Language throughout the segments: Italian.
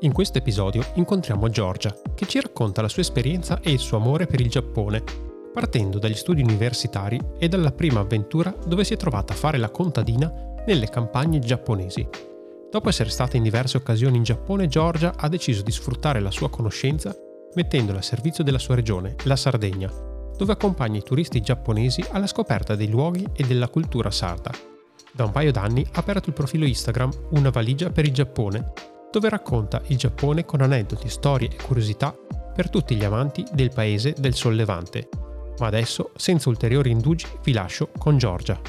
In questo episodio incontriamo Giorgia, che ci racconta la sua esperienza e il suo amore per il Giappone, partendo dagli studi universitari e dalla prima avventura dove si è trovata a fare la contadina nelle campagne giapponesi. Dopo essere stata in diverse occasioni in Giappone, Giorgia ha deciso di sfruttare la sua conoscenza mettendola a servizio della sua regione, la Sardegna, dove accompagna i turisti giapponesi alla scoperta dei luoghi e della cultura sarda. Da un paio d'anni ha aperto il profilo Instagram Una valigia per il Giappone, dove racconta il Giappone con aneddoti, storie e curiosità per tutti gli amanti del paese del sollevante. Ma adesso, senza ulteriori indugi, vi lascio con Giorgia.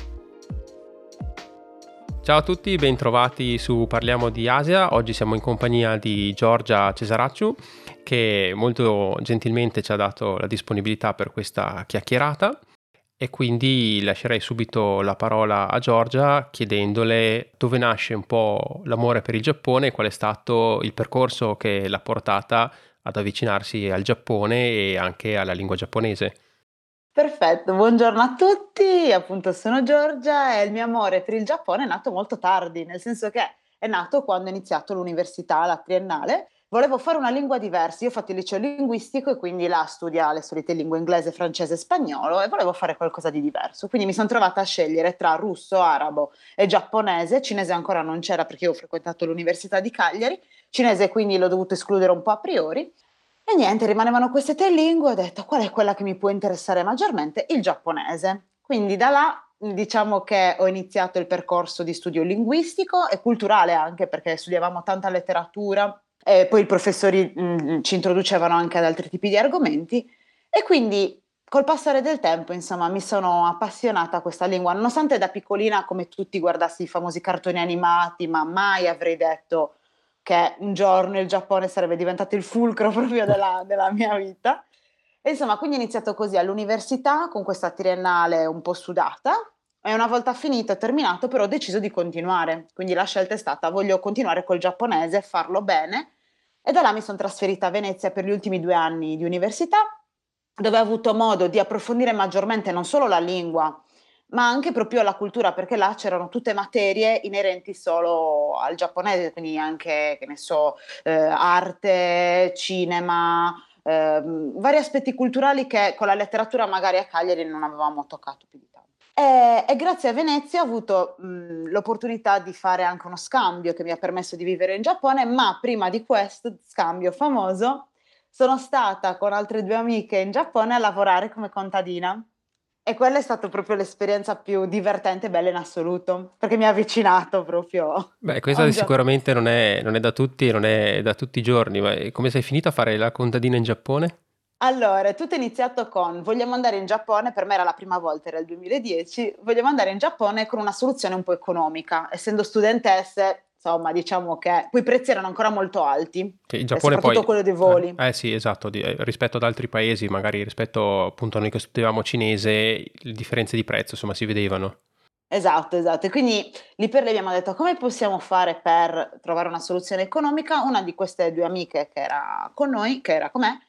Ciao a tutti, bentrovati su Parliamo di Asia. Oggi siamo in compagnia di Giorgia Cesaracciu che molto gentilmente ci ha dato la disponibilità per questa chiacchierata e quindi lascerei subito la parola a Giorgia chiedendole dove nasce un po' l'amore per il Giappone e qual è stato il percorso che l'ha portata ad avvicinarsi al Giappone e anche alla lingua giapponese. Perfetto, buongiorno a tutti, appunto sono Giorgia e il mio amore per il Giappone è nato molto tardi, nel senso che è nato quando ho iniziato l'università, la triennale, volevo fare una lingua diversa. Io ho fatto il liceo linguistico e quindi là studia le solite lingue inglese, francese e spagnolo e volevo fare qualcosa di diverso. Quindi mi sono trovata a scegliere tra russo, arabo e giapponese. Cinese ancora non c'era perché ho frequentato l'università di Cagliari. Cinese quindi l'ho dovuto escludere un po' a priori. E niente, rimanevano queste tre lingue. Ho detto qual è quella che mi può interessare maggiormente? Il giapponese. Quindi da là diciamo che ho iniziato il percorso di studio linguistico e culturale anche perché studiavamo tanta letteratura eh, poi i professori mh, mm, ci introducevano anche ad altri tipi di argomenti. E quindi col passare del tempo, insomma, mi sono appassionata a questa lingua, nonostante da piccolina, come tutti, guardassi i famosi cartoni animati, ma mai avrei detto che un giorno il Giappone sarebbe diventato il fulcro proprio della, della mia vita. E insomma, quindi ho iniziato così all'università con questa triennale un po' sudata e una volta finito e terminato però ho deciso di continuare. Quindi la scelta è stata voglio continuare col giapponese, farlo bene e da là mi sono trasferita a Venezia per gli ultimi due anni di università, dove ho avuto modo di approfondire maggiormente non solo la lingua, ma anche proprio la cultura, perché là c'erano tutte materie inerenti solo al giapponese, quindi anche, che ne so, eh, arte, cinema, eh, vari aspetti culturali che con la letteratura magari a Cagliari non avevamo toccato più di tanto. E, e, grazie a Venezia ho avuto mh, l'opportunità di fare anche uno scambio che mi ha permesso di vivere in Giappone, ma prima di questo scambio famoso sono stata con altre due amiche in Giappone a lavorare come contadina. E quella è stata proprio l'esperienza più divertente e bella in assoluto, perché mi ha avvicinato proprio. Beh, questa sicuramente non è, non è, da tutti, non è da tutti i giorni, ma come sei finita a fare la contadina in Giappone? Allora, tutto è iniziato con vogliamo andare in Giappone, per me era la prima volta, era il 2010, vogliamo andare in Giappone con una soluzione un po' economica, essendo studentesse, insomma, diciamo che poi i prezzi erano ancora molto alti, sì, il Giappone soprattutto poi, quello dei voli. Eh, eh sì, esatto, di, eh, rispetto ad altri paesi, magari rispetto appunto a noi che studiavamo cinese, le differenze di prezzo, insomma, si vedevano. Esatto, esatto. E quindi lì per lì abbiamo detto come possiamo fare per trovare una soluzione economica. Una di queste due amiche che era con noi, che era con me,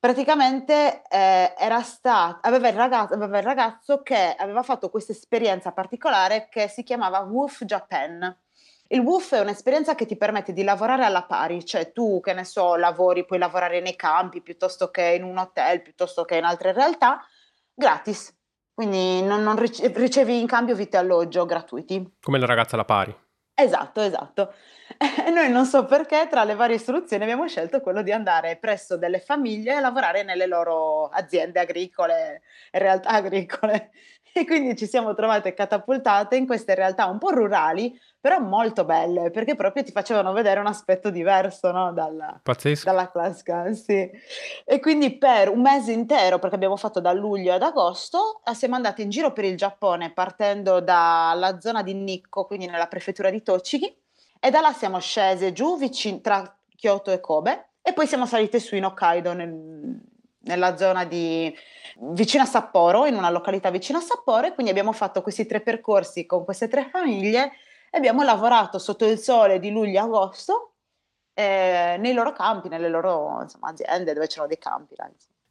praticamente eh, era stato, aveva, il ragazzo, aveva il ragazzo che aveva fatto questa esperienza particolare che si chiamava Woof Japan. Il WUF è un'esperienza che ti permette di lavorare alla pari, cioè tu che ne so, lavori, puoi lavorare nei campi piuttosto che in un hotel, piuttosto che in altre realtà, gratis. Quindi non, non ricevi in cambio vite e alloggio gratuiti. Come la ragazza alla pari. Esatto, esatto. E noi non so perché tra le varie soluzioni abbiamo scelto quello di andare presso delle famiglie a lavorare nelle loro aziende agricole, realtà agricole. E quindi ci siamo trovate catapultate in queste realtà un po' rurali, però molto belle, perché proprio ti facevano vedere un aspetto diverso no? dalla, dalla classica. Sì. E quindi per un mese intero, perché abbiamo fatto da luglio ad agosto, siamo andati in giro per il Giappone partendo dalla zona di Nikko, quindi nella prefettura di Tochigi, e da là siamo scese giù vicino, tra Kyoto e Kobe e poi siamo salite su in Hokkaido nel, nella zona di vicino a Sapporo, in una località vicino a Sapporo e quindi abbiamo fatto questi tre percorsi con queste tre famiglie e abbiamo lavorato sotto il sole di luglio agosto eh, nei loro campi, nelle loro insomma, aziende dove c'erano dei campi.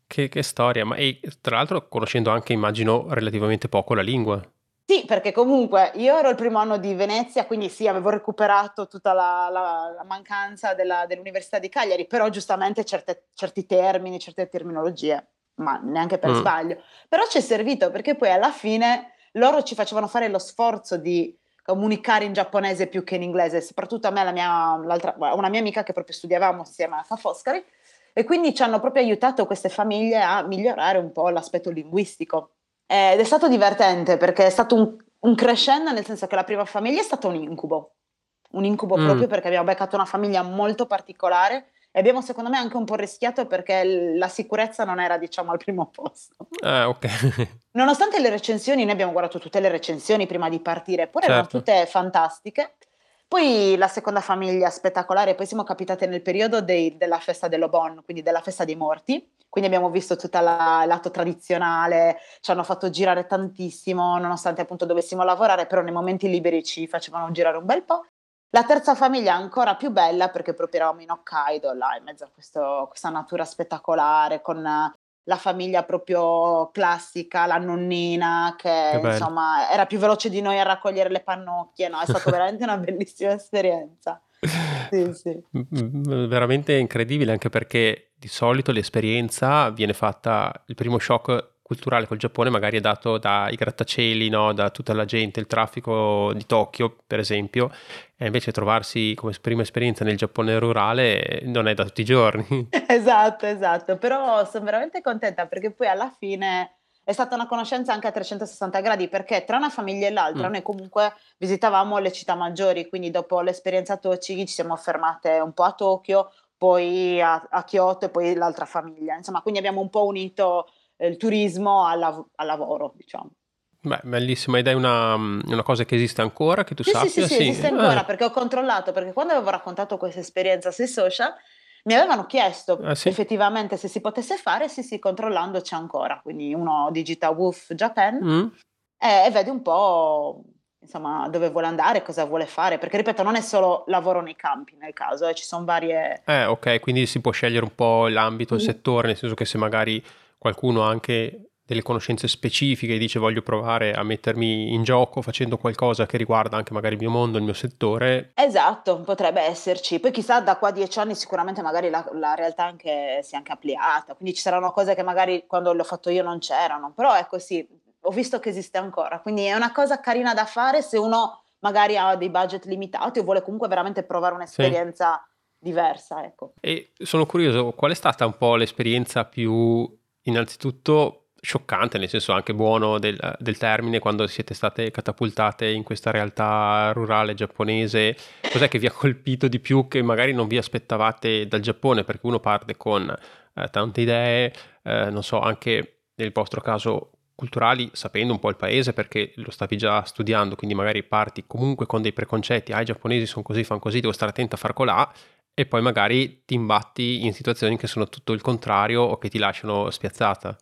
Che, che, storia, ma e, tra l'altro conoscendo anche, immagino, relativamente poco la lingua. Sì, perché comunque io ero il primo anno di Venezia, quindi sì, avevo recuperato tutta la, la, la mancanza della, dell'Università di Cagliari, però giustamente certe, certi termini, certe terminologie, ma neanche per mm. sbaglio. Però ci è servito perché poi alla fine loro ci facevano fare lo sforzo di comunicare in giapponese più che in inglese, soprattutto a me, la mia, una mia amica che proprio studiavamo insieme a Fa Foscari, e quindi ci hanno proprio aiutato queste famiglie a migliorare un po' l'aspetto linguistico. Ed è stato divertente perché è stato un, un crescendo, nel senso che la prima famiglia è stato un incubo, un incubo mm. proprio perché abbiamo beccato una famiglia molto particolare e abbiamo secondo me anche un po' rischiato perché la sicurezza non era diciamo al primo posto. Ah, ok. Nonostante le recensioni, noi abbiamo guardato tutte le recensioni prima di partire, eppure certo. erano tutte fantastiche. Poi la seconda famiglia spettacolare, poi siamo capitate nel periodo dei, della festa dell'Obon, quindi della festa dei morti, quindi abbiamo visto tutto il lato tradizionale, ci hanno fatto girare tantissimo, nonostante appunto dovessimo lavorare, però nei momenti liberi ci facevano girare un bel po'. La terza famiglia è ancora più bella perché proprio eravamo in Hokkaido, là in mezzo a questo, questa natura spettacolare, con la famiglia proprio classica, la nonnina che, che insomma era più veloce di noi a raccogliere le pannocchie, no? È stata veramente una bellissima esperienza. Sì, sì. Veramente incredibile anche perché di solito l'esperienza viene fatta, il primo shock culturale col Giappone magari è dato dai grattacieli, no? da tutta la gente, il traffico di Tokyo per esempio, e invece trovarsi come prima esperienza nel Giappone rurale non è da tutti i giorni. Esatto, esatto, però sono veramente contenta perché poi alla fine è stata una conoscenza anche a 360 gradi perché tra una famiglia e l'altra mm. noi comunque visitavamo le città maggiori, quindi dopo l'esperienza a Tochigi ci siamo fermate un po' a Tokyo, poi a, a Kyoto e poi l'altra famiglia, insomma quindi abbiamo un po' unito il turismo al, lav- al lavoro, diciamo. Beh, bellissima ed è una, una, cosa che esiste ancora, che tu sì, sappia? Sì, sì, sì, esiste ancora eh. perché ho controllato, perché quando avevo raccontato questa esperienza sui social mi avevano chiesto ah, sì? effettivamente se si potesse fare, sì sì, controllando c'è ancora, quindi uno digita Woof Japan mm. e, e vedi un po' insomma, dove vuole andare, cosa vuole fare, perché ripeto, non è solo lavoro nei campi nel caso, eh, ci sono varie... Eh, ok, quindi si può scegliere un po' l'ambito, il mm. settore, nel senso che se magari qualcuno ha anche delle conoscenze specifiche e dice voglio provare a mettermi in gioco facendo qualcosa che riguarda anche magari il mio mondo, il mio settore. Esatto, potrebbe esserci. Poi chissà da qua a dieci anni sicuramente magari la, la realtà anche, si è anche ampliata, quindi ci saranno cose che magari quando l'ho fatto io non c'erano, però è così, ho visto che esiste ancora, quindi è una cosa carina da fare se uno magari ha dei budget limitati o vuole comunque veramente provare un'esperienza sì. diversa. Ecco. E sono curioso, qual è stata un po' l'esperienza più innanzitutto scioccante, nel senso anche buono del, del, termine, quando siete state catapultate in questa realtà rurale giapponese, cos'è che vi ha colpito di più che magari non vi aspettavate dal Giappone? Perché uno parte con eh, tante idee, eh, non so, anche nel vostro caso culturali, sapendo un po' il paese perché lo stavi già studiando, quindi magari parti comunque con dei preconcetti, ah i giapponesi sono così, fanno così, devo stare attento a far colà, e poi magari ti imbatti in situazioni che sono tutto il contrario o che ti lasciano spiazzata.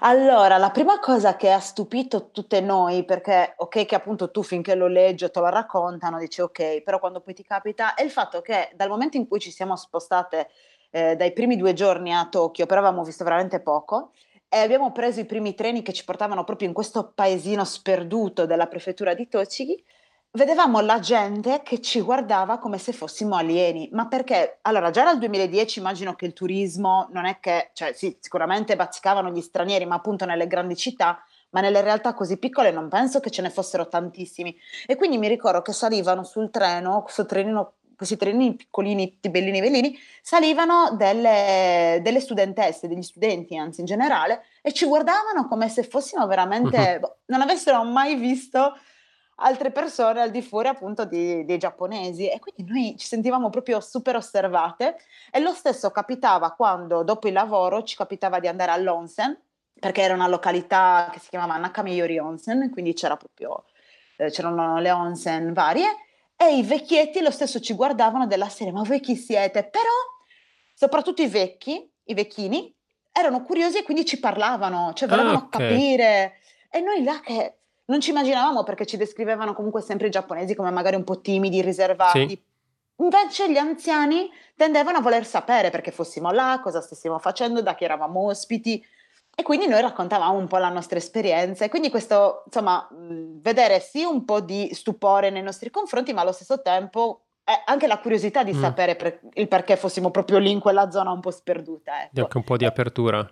Allora, la prima cosa che ha stupito tutte noi, perché ok che appunto tu finché lo leggi o te lo raccontano dici ok, però quando poi ti capita, è il fatto che dal momento in cui ci siamo spostate eh, dai primi due giorni a Tokyo, però avevamo visto veramente poco, e abbiamo preso i primi treni che ci portavano proprio in questo paesino sperduto della prefettura di Tochigi, vedevamo la gente che ci guardava come se fossimo alieni, ma perché? Allora, già nel 2010 immagino che il turismo non è che, cioè sì, sicuramente bazzicavano gli stranieri, ma appunto nelle grandi città, ma nelle realtà così piccole non penso che ce ne fossero tantissimi. E quindi mi ricordo che salivano sul treno, sul trenino, questi trenini piccolini, bellini bellini, salivano delle, delle, studentesse, degli studenti anzi in generale, e ci guardavano come se fossimo veramente, uh-huh. non avessero mai visto altre persone al di fuori appunto di, dei giapponesi e quindi noi ci sentivamo proprio super osservate e lo stesso capitava quando dopo il lavoro ci capitava di andare all'onsen perché era una località che si chiamava Nakameyori Onsen quindi c'era proprio eh, c'erano le onsen varie e i vecchietti lo stesso ci guardavano della serie, ma voi chi siete? Però, soprattutto i vecchi, i vecchini, erano curiosi e quindi ci parlavano, cioè volevano ah, okay. capire. E noi là che non ci immaginavamo perché ci descrivevano comunque sempre i giapponesi come magari un po' timidi, riservati. Sì. Invece gli anziani tendevano a voler sapere perché fossimo là, cosa stessimo facendo, da chi eravamo ospiti. E quindi noi raccontavamo un po' la nostra esperienza e quindi questo, insomma, vedere sì un po' di stupore nei nostri confronti, ma allo stesso tempo anche la curiosità di mm. sapere per, il perché fossimo proprio lì in quella zona un po' sperduta. Ecco. Anche un po' di apertura.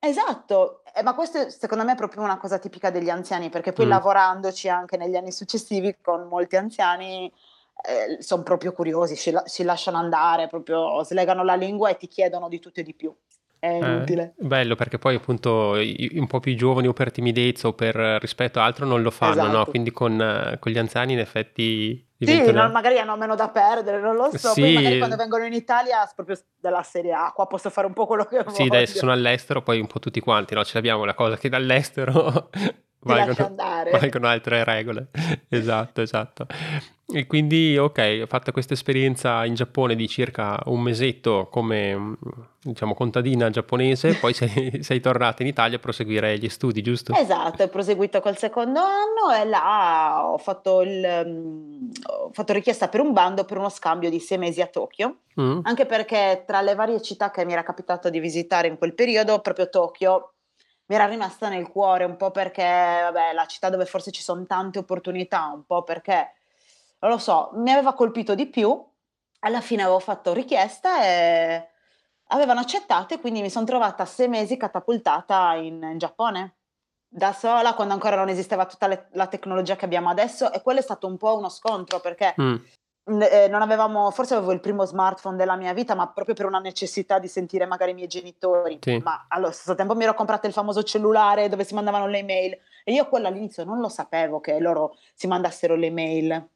Esatto, eh, ma questo secondo me è proprio una cosa tipica degli anziani, perché poi mm. lavorandoci anche negli anni successivi con molti anziani eh, sono proprio curiosi, si, si, lasciano andare, proprio slegano la lingua e ti chiedono di tutto e di più. È eh, inutile. Eh, bello perché poi appunto i, un po' più giovani o per timidezza o per rispetto a altro non lo fanno, esatto. no? Quindi con, con, gli anziani in effetti... Sì, non, magari hanno meno da perdere, non lo so. Sì. Poi magari quando vengono in Italia, proprio della Serie A, qua posso fare un po' quello che voglio. Sì, sono all'estero, poi un po' tutti quanti, no? Ce l'abbiamo la cosa che dall'estero valgono, valgono altre regole. esatto, esatto. E quindi, ok, ho fatto questa esperienza in Giappone di circa un mesetto come, diciamo, contadina giapponese, poi sei, sei tornata in Italia a proseguire gli studi, giusto? Esatto, ho proseguito col secondo anno e là ho fatto, il, um, ho fatto richiesta per un bando per uno scambio di sei mesi a Tokyo, mm. anche perché tra le varie città che mi era capitato di visitare in quel periodo, proprio Tokyo mi era rimasta nel cuore, un po' perché, vabbè, la città dove forse ci sono tante opportunità, un po' perché non lo so, mi aveva colpito di più. Alla fine avevo fatto richiesta e avevano accettato e quindi mi sono trovata sei mesi catapultata in, in Giappone da sola quando ancora non esisteva tutta le, la tecnologia che abbiamo adesso e quello è stato un po' uno scontro perché mm. Eh, non avevamo, forse avevo il primo smartphone della mia vita ma proprio per una necessità di sentire magari i miei genitori. Sì. ma allo stesso tempo mi ero comprata il famoso cellulare dove si mandavano le mail e io quello all'inizio non lo sapevo che loro si mandassero le mail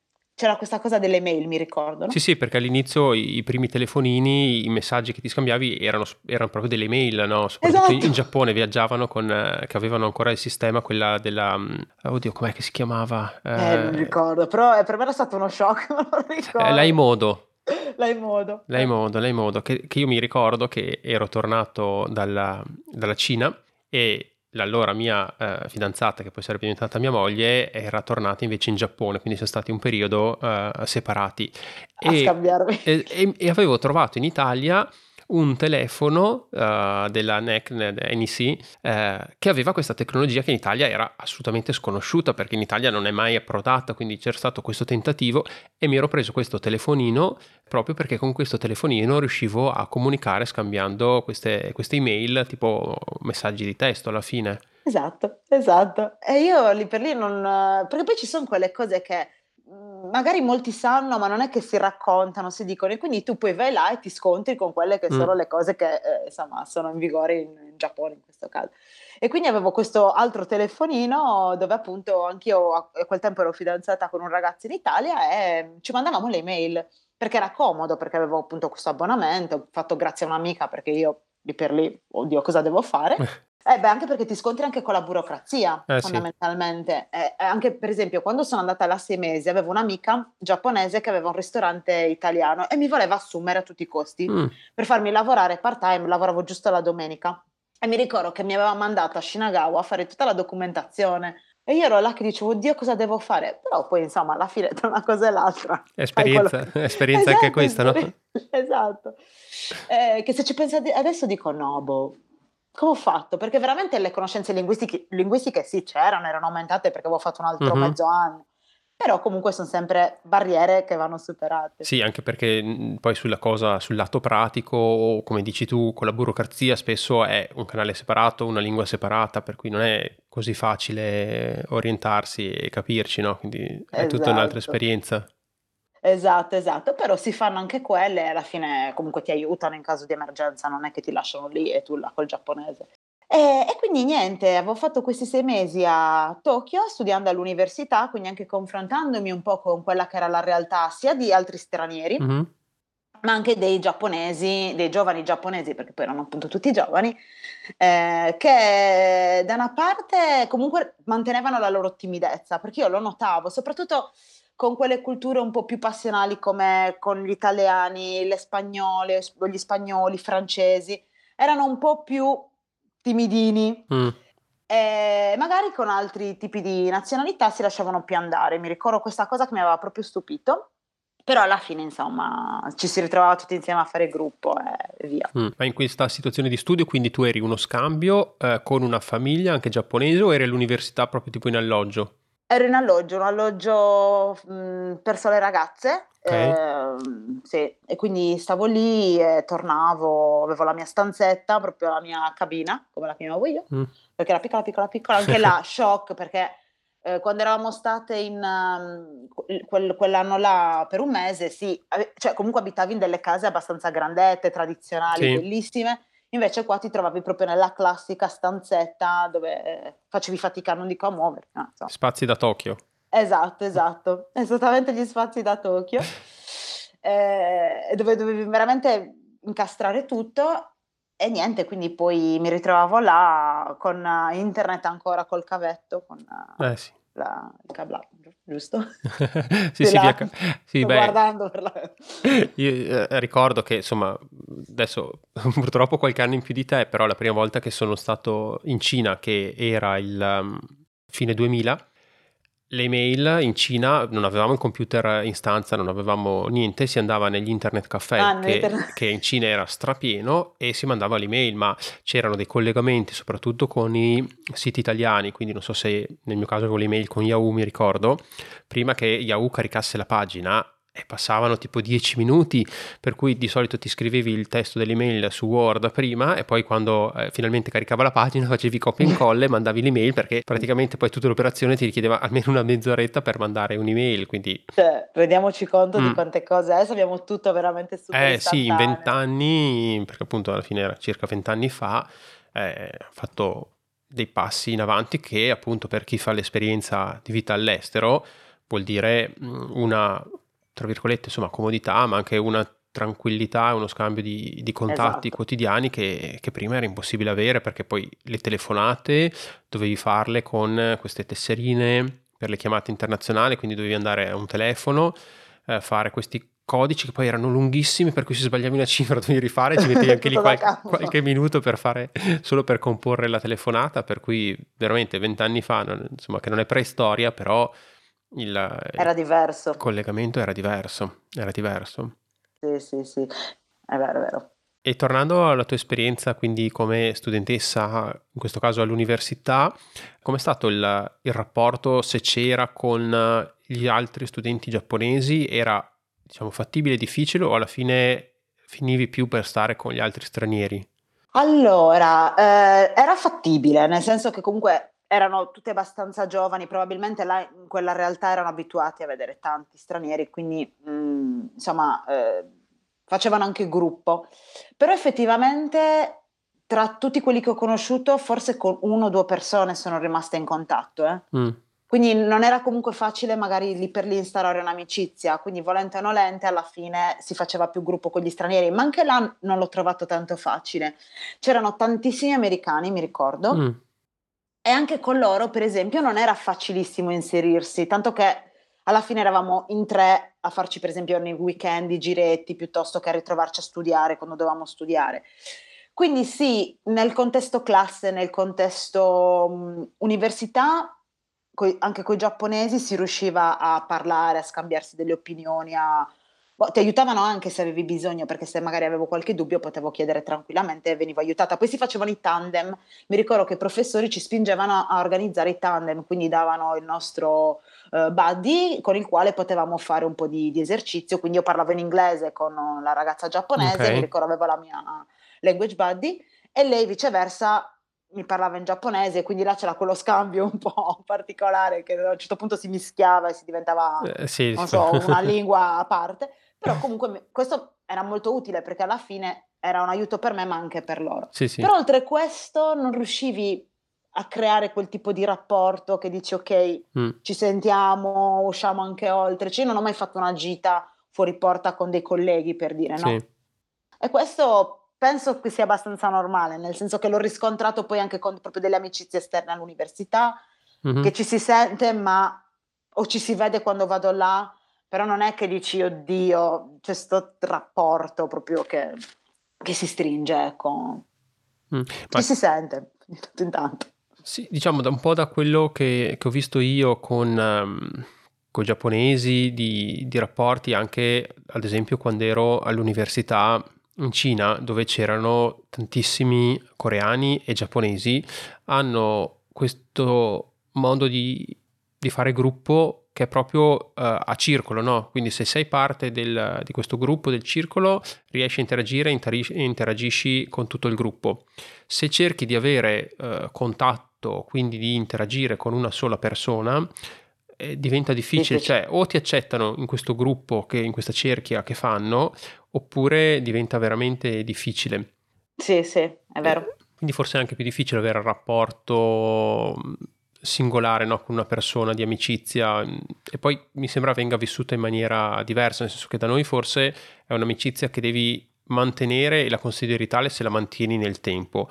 c'era questa cosa delle mail, mi ricordo. No? Sì, sì, perché all'inizzo i, i, primi telefonini, i messaggi che ti scambiavi erano, erano proprio delle mail, no? Soprattutto esatto. in, Giappone viaggiavano con, eh, che avevano ancora il sistema, quella della... Mm, oddio, com'è che si chiamava? Eh, eh non ricordo, però eh, per me era stato uno shock, non lo ricordo. Eh, L'aimodo. L'aimodo. L'aimodo, l'aimodo, che, che io mi ricordo che ero tornato dalla, dalla Cina e l'allora mia eh, fidanzata, che poi sarebbe diventata mia moglie, era tornata invece in Giappone, quindi siamo stati un periodo eh, separati. E, scambiarmi. E, e, e, avevo trovato in Italia un telefono uh, della NEC, NEC uh, che aveva questa tecnologia che in Italia era assolutamente sconosciuta perché in Italia non è mai approdata, quindi c'era stato questo tentativo e mi ero preso questo telefonino proprio perché con questo telefonino riuscivo a comunicare scambiando queste, queste email tipo messaggi di testo alla fine. Esatto, esatto. E io lì per lì non... perché poi ci sono quelle cose che magari molti sanno, ma non è che si raccontano, si dicono, e quindi tu poi vai là e ti scontri con quelle che mm. sono le cose che eh, insomma sono in vigore in, in, Giappone in questo caso. E quindi avevo questo altro telefonino dove appunto anch'io a quel tempo ero fidanzata con un ragazzo in Italia e ci mandavamo le mail perché era comodo, perché avevo appunto questo abbonamento, fatto grazie a un'amica perché io lì per lì, oddio, cosa devo fare? Eh beh, anche perché ti scontri anche con la burocrazia, eh, fondamentalmente. Sì. Eh, anche per esempio, quando sono andata là sei mesi, avevo un'amica giapponese che aveva un ristorante italiano e mi voleva assumere a tutti i costi mm. per farmi lavorare part-time, lavoravo giusto la domenica. E mi ricordo che mi aveva mandato a Shinagawa a fare tutta la documentazione. E io ero là che dicevo, oddio, cosa devo fare? Però poi, insomma, alla fine tra una cosa e l'altra. Esperienza, quello... esperienza esatto, anche questa, no? Esatto. Eh, che se ci pensi adesso dico, no, boh, come ho fatto? Perché veramente le conoscenze linguistiche, linguistiche sì c'erano, erano aumentate perché avevo fatto un altro mm-hmm. mezzo anno, però comunque sono sempre barriere che vanno superate. Sì, anche perché poi sulla cosa, sul lato pratico, come dici tu, con la burocrazia spesso è un canale separato, una lingua separata, per cui non è così facile orientarsi e capirci, no? Quindi è esatto. tutta un'altra esatto. esperienza. Esatto, esatto, però si fanno anche quelle e alla fine comunque ti aiutano in caso di emergenza, non è che ti lasciano lì e tu là col giapponese. E, e, quindi niente, avevo fatto questi sei mesi a Tokyo studiando all'università, quindi anche confrontandomi un po' con quella che era la realtà sia di altri stranieri, mm-hmm. ma anche dei giapponesi, dei giovani giapponesi, perché poi erano appunto tutti giovani, eh, che da una parte comunque mantenevano la loro timidezza, perché io lo notavo, soprattutto con quelle culture un po' più passionali come con gli italiani, le spagnole, gli spagnoli, i francesi, erano un po' più timidini. Mm. E magari con altri tipi di nazionalità si lasciavano più andare. Mi ricordo questa cosa che mi aveva proprio stupito. Però alla fine, insomma, ci si ritrovava tutti insieme a fare gruppo e via. Mm. Ma in questa situazione di studio, quindi tu eri uno scambio eh, con una famiglia anche giapponese o eri all'università proprio tipo in alloggio? Ero in alloggio, un alloggio mh, mm, per sole ragazze. Okay. Eh, sì, e quindi stavo lì e tornavo, avevo la mia stanzetta, proprio la mia cabina, come la chiamavo io, mm. perché era piccola, piccola, piccola, anche là, shock, perché eh, quando eravamo state in um, quel, quell'anno là per un mese, sì, cioè comunque abitavi in delle case abbastanza grandette, tradizionali, sì. bellissime. Invece qua ti trovavi proprio nella classica stanzetta dove eh, facevi fatica, non dico a muoverti. No, spazi da Tokyo. Esatto, esatto, esattamente gli spazi da Tokyo, eh, dove dovevi veramente incastrare tutto e niente, quindi poi mi ritrovavo là con uh, internet ancora col cavetto, con uh, eh, sì. La, il cablato, giusto? sì, sì, via, sì beh, guardando per la... Io eh, ricordo che, insomma, adesso purtroppo qualche anno in più di te, però la prima volta che sono stato in Cina, che era il um, fine 2000, le email in Cina non avevamo il computer in stanza, non avevamo niente, si andava negli internet caffè ah, che, internet. che, in Cina era strapieno e si mandava l'email, ma c'erano dei collegamenti soprattutto con i siti italiani, quindi non so se nel mio caso con l'email con Yahoo mi ricordo, prima che Yahoo caricasse la pagina e passavano tipo 10 minuti, per cui di solito ti scrivevi il testo dell'email su Word prima e poi quando eh, finalmente caricava la pagina facevi copia e incolla e mandavi l'email perché praticamente poi tutta l'operazione ti richiedeva almeno una mezz'oretta per mandare un'email, quindi... Cioè, rendiamoci conto mm. di quante cose, adesso abbiamo tutto veramente super Eh sì, in vent'anni, perché appunto alla fine era circa vent'anni fa, eh, ha fatto dei passi in avanti che appunto per chi fa l'esperienza di vita all'estero vuol dire mm, una tra virgolette, insomma, comodità, ma anche una tranquillità e uno scambio di, di contatti esatto. quotidiani che, che, prima era impossibile avere perché poi le telefonate dovevi farle con queste tesserine per le chiamate internazionali, quindi dovevi andare a un telefono, eh, fare questi codici che poi erano lunghissimi per cui se sbagliavi una cifra dovevi rifare ci mettevi anche lì qualche, qualche, minuto per fare solo per comporre la telefonata per cui veramente vent'anni fa non, insomma che non è preistoria però il, era diverso. Il collegamento era diverso, era diverso. Sì, sì, sì, è vero, è vero. E tornando alla tua esperienza, quindi come studentessa, in questo caso all'università, com'è stato il, il rapporto, se c'era con gli altri studenti giapponesi? Era, diciamo, fattibile, difficile o alla fine finivi più per stare con gli altri stranieri? Allora, eh, era fattibile, nel senso che comunque erano tutte abbastanza giovani, probabilmente là in quella realtà erano abituati a vedere tanti stranieri, quindi mh, mm, insomma eh, facevano anche gruppo. Però effettivamente tra tutti quelli che ho conosciuto, forse con uno o due persone sono rimaste in contatto. Eh. Mm. Quindi non era comunque facile magari lì per lì instaurare un'amicizia, quindi volente o nolente alla fine si faceva più gruppo con gli stranieri, ma anche là non l'ho trovato tanto facile. C'erano tantissimi americani, mi ricordo, mm e anche con loro, per esempio, non era facilissimo inserirsi, tanto che alla fine eravamo in tre a farci, per esempio, nei weekend i giretti piuttosto che a ritrovarci a studiare quando dovevamo studiare. Quindi sì, nel contesto classe, nel contesto um, università, coi, anche con i giapponesi si riusciva a parlare, a scambiarsi delle opinioni, a, ti aiutavano anche se avevi bisogno, perché se magari avevo qualche dubbio potevo chiedere tranquillamente e venivo aiutata. Poi si facevano i tandem, mi ricordo che i professori ci spingevano a organizzare i tandem, quindi davano il nostro uh, buddy con il quale potevamo fare un po' di, di, esercizio, quindi io parlavo in inglese con la ragazza giapponese, okay. mi ricordo avevo la mia language buddy e lei viceversa mi parlava in giapponese, quindi là c'era quello scambio un po' particolare che a un certo punto si mischiava e si diventava, eh, sì, non so, una lingua a parte. Però comunque questo era molto utile perché alla fine era un aiuto per me ma anche per loro. Sì, sì. Però oltre questo non riuscivi a creare quel tipo di rapporto che dici ok, mm. ci sentiamo, usciamo anche oltre. Cioè, io non ho mai fatto una gita fuori porta con dei colleghi per dire no. Sì. E questo penso che sia abbastanza normale, nel senso che l'ho riscontrato poi anche con proprio delle amicizie esterne all'università, mm-hmm. che ci si sente ma o ci si vede quando vado là, però non è che dici oddio, c'è sto rapporto proprio che, che si stringe, ecco. Mm, ma... Si sente, di tanto in tanto. Sì, diciamo da un po' da quello che, che ho visto io con, um, con i giapponesi di, di, rapporti, anche ad esempio quando ero all'università in Cina, dove c'erano tantissimi coreani e giapponesi, hanno questo modo di, di fare gruppo che è proprio uh, a circolo, no? Quindi se sei parte del, di questo gruppo, del circolo, riesci a interagire e interagisci con tutto il gruppo. Se cerchi di avere uh, contatto, quindi di interagire con una sola persona, eh, diventa difficile, cioè o ti accettano in questo gruppo, che, in questa cerchia che fanno, oppure diventa veramente difficile. Sì, sì, è vero. Eh, quindi forse è anche più difficile avere il rapporto singolare no? con una persona di amicizia e poi mi sembra venga vissuta in maniera diversa, nel senso che da noi forse è un'amicizia che devi mantenere e la consideri tale se la mantieni nel tempo.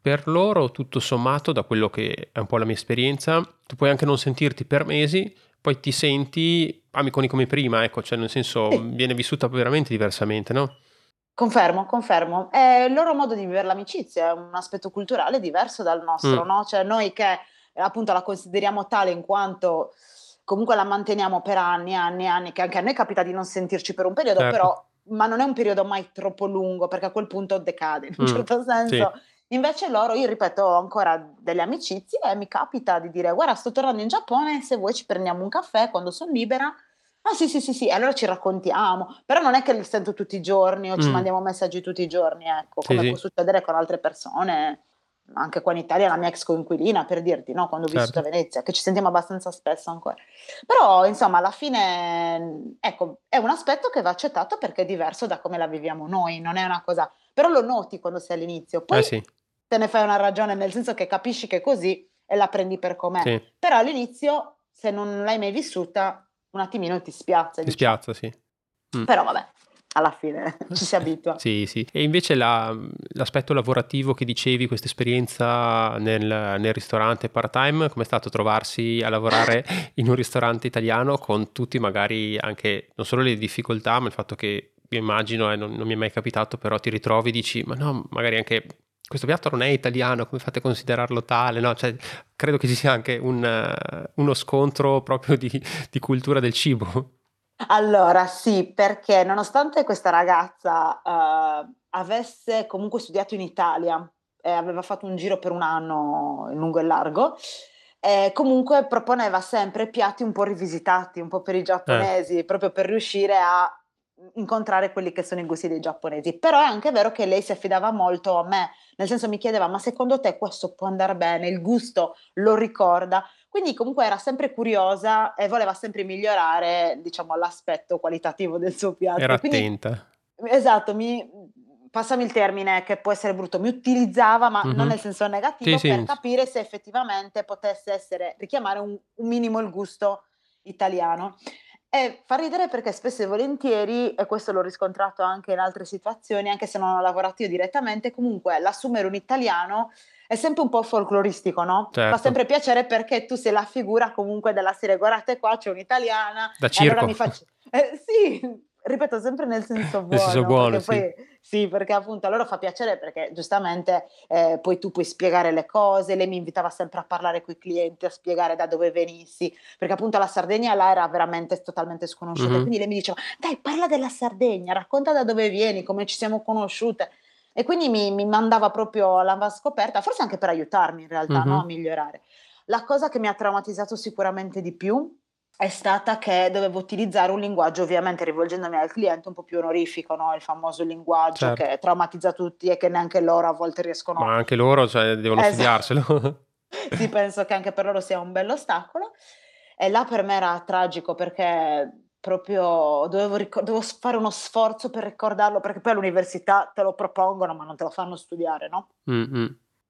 Per loro, tutto sommato, da quello che è un po' la mia esperienza, tu puoi anche non sentirti per mesi, poi ti senti amiconi come prima, ecco, cioè nel senso sì. viene vissuta veramente diversamente, no? Confermo, confermo. È il loro modo di vivere l'amicizia, è un aspetto culturale diverso dal nostro, mm. no? Cioè noi che appunto la consideriamo tale in quanto comunque la manteniamo per anni, anni, anni, che anche a noi capita di non sentirci per un periodo, certo. però, ma non è un periodo mai troppo lungo perché a quel punto decade in un mm, certo senso. Sì. Invece loro, io ripeto, ho ancora delle amicizie e mi capita di dire guarda sto tornando in Giappone, se vuoi ci prendiamo un caffè quando sono libera. Ah sì sì sì sì, allora ci raccontiamo, però non è che li sento tutti i giorni o mm. ci mandiamo messaggi tutti i giorni, ecco, come sì, può sì. succedere con altre persone anche qua in Italia la mia ex coinquilina per dirti, no? quando ho vissuto certo. a Venezia, che ci sentiamo abbastanza spesso ancora. Però insomma alla fine ecco, è un aspetto che va accettato perché è diverso da come la viviamo noi, non è una cosa, però lo noti quando sei all'inizio, poi eh sì. te ne fai una ragione nel senso che capisci che è così e la prendi per com'è, sì. però all'inizio se non l'hai mai vissuta un attimino ti spiazza. Ti diciamo. spiazza, sì. Mm. Però vabbè, alla fine ci si abitua. sì, sì. E invece la, l'aspetto lavorativo che dicevi, questa esperienza nel, nel ristorante part-time, come è stato trovarsi a lavorare in un ristorante italiano con tutti magari anche non solo le difficoltà, ma il fatto che io immagino, eh, non, non mi è mai capitato, però ti ritrovi e dici, ma no, magari anche questo piatto non è italiano, come fate a considerarlo tale? No? Cioè, credo che ci sia anche un, uno scontro proprio di, di cultura del cibo. Allora, sì, perché nonostante questa ragazza uh, avesse comunque studiato in Italia, e aveva fatto un giro per un anno in lungo e largo, eh, comunque proponeva sempre piatti un po' rivisitati, un po' per i giapponesi, eh. proprio per riuscire a incontrare quelli che sono i gusti dei giapponesi. Però è anche vero che lei si affidava molto a me, nel senso mi chiedeva, ma secondo te questo può andare bene, il gusto lo ricorda? Quindi comunque era sempre curiosa e voleva sempre migliorare, diciamo, l'aspetto qualitativo del suo piatto. Era Quindi, attenta. Esatto, mi, passami il termine che può essere brutto, mi utilizzava, ma mm-hmm. non nel senso negativo, sì, per sì. capire se effettivamente potesse essere, richiamare un, un minimo il gusto italiano. E fa ridere perché spesso e volentieri, e questo l'ho riscontrato anche in altre situazioni, anche se non ho lavorato io direttamente, comunque l'assumere un italiano è sempre un po' folcloristico, no? Certo. Fa sempre piacere perché tu sei la figura comunque della serie, guardate qua c'è un'italiana. Da circo. Allora mi faccio... Eh, sì, ripeto sempre nel senso buono. Nel senso buono, sì. Poi, sì, perché appunto a loro fa piacere perché giustamente eh, poi tu puoi spiegare le cose, lei mi invitava sempre a parlare con i clienti, a spiegare da dove venissi, perché appunto la Sardegna là era veramente totalmente sconosciuta, mm-hmm. quindi lei mi diceva dai parla della Sardegna, racconta da dove vieni, come ci siamo conosciute. E quindi mi, mi mandava proprio alla scoperta, forse anche per aiutarmi in realtà mm-hmm. no, a migliorare. La cosa che mi ha traumatizzato sicuramente di più è stata che dovevo utilizzare un linguaggio, ovviamente rivolgendomi al cliente, un po' più onorifico, no? il famoso linguaggio certo. che traumatizza tutti e che neanche loro a volte riescono a... Ma anche loro cioè, devono esatto. studiarselo. sì, penso che anche per loro sia un bello ostacolo. E là per me era tragico perché proprio dovevo, ricor- dovevo fare uno sforzo per ricordarlo, perché poi all'università te lo propongono, ma non te lo fanno studiare, no? Mm-hmm.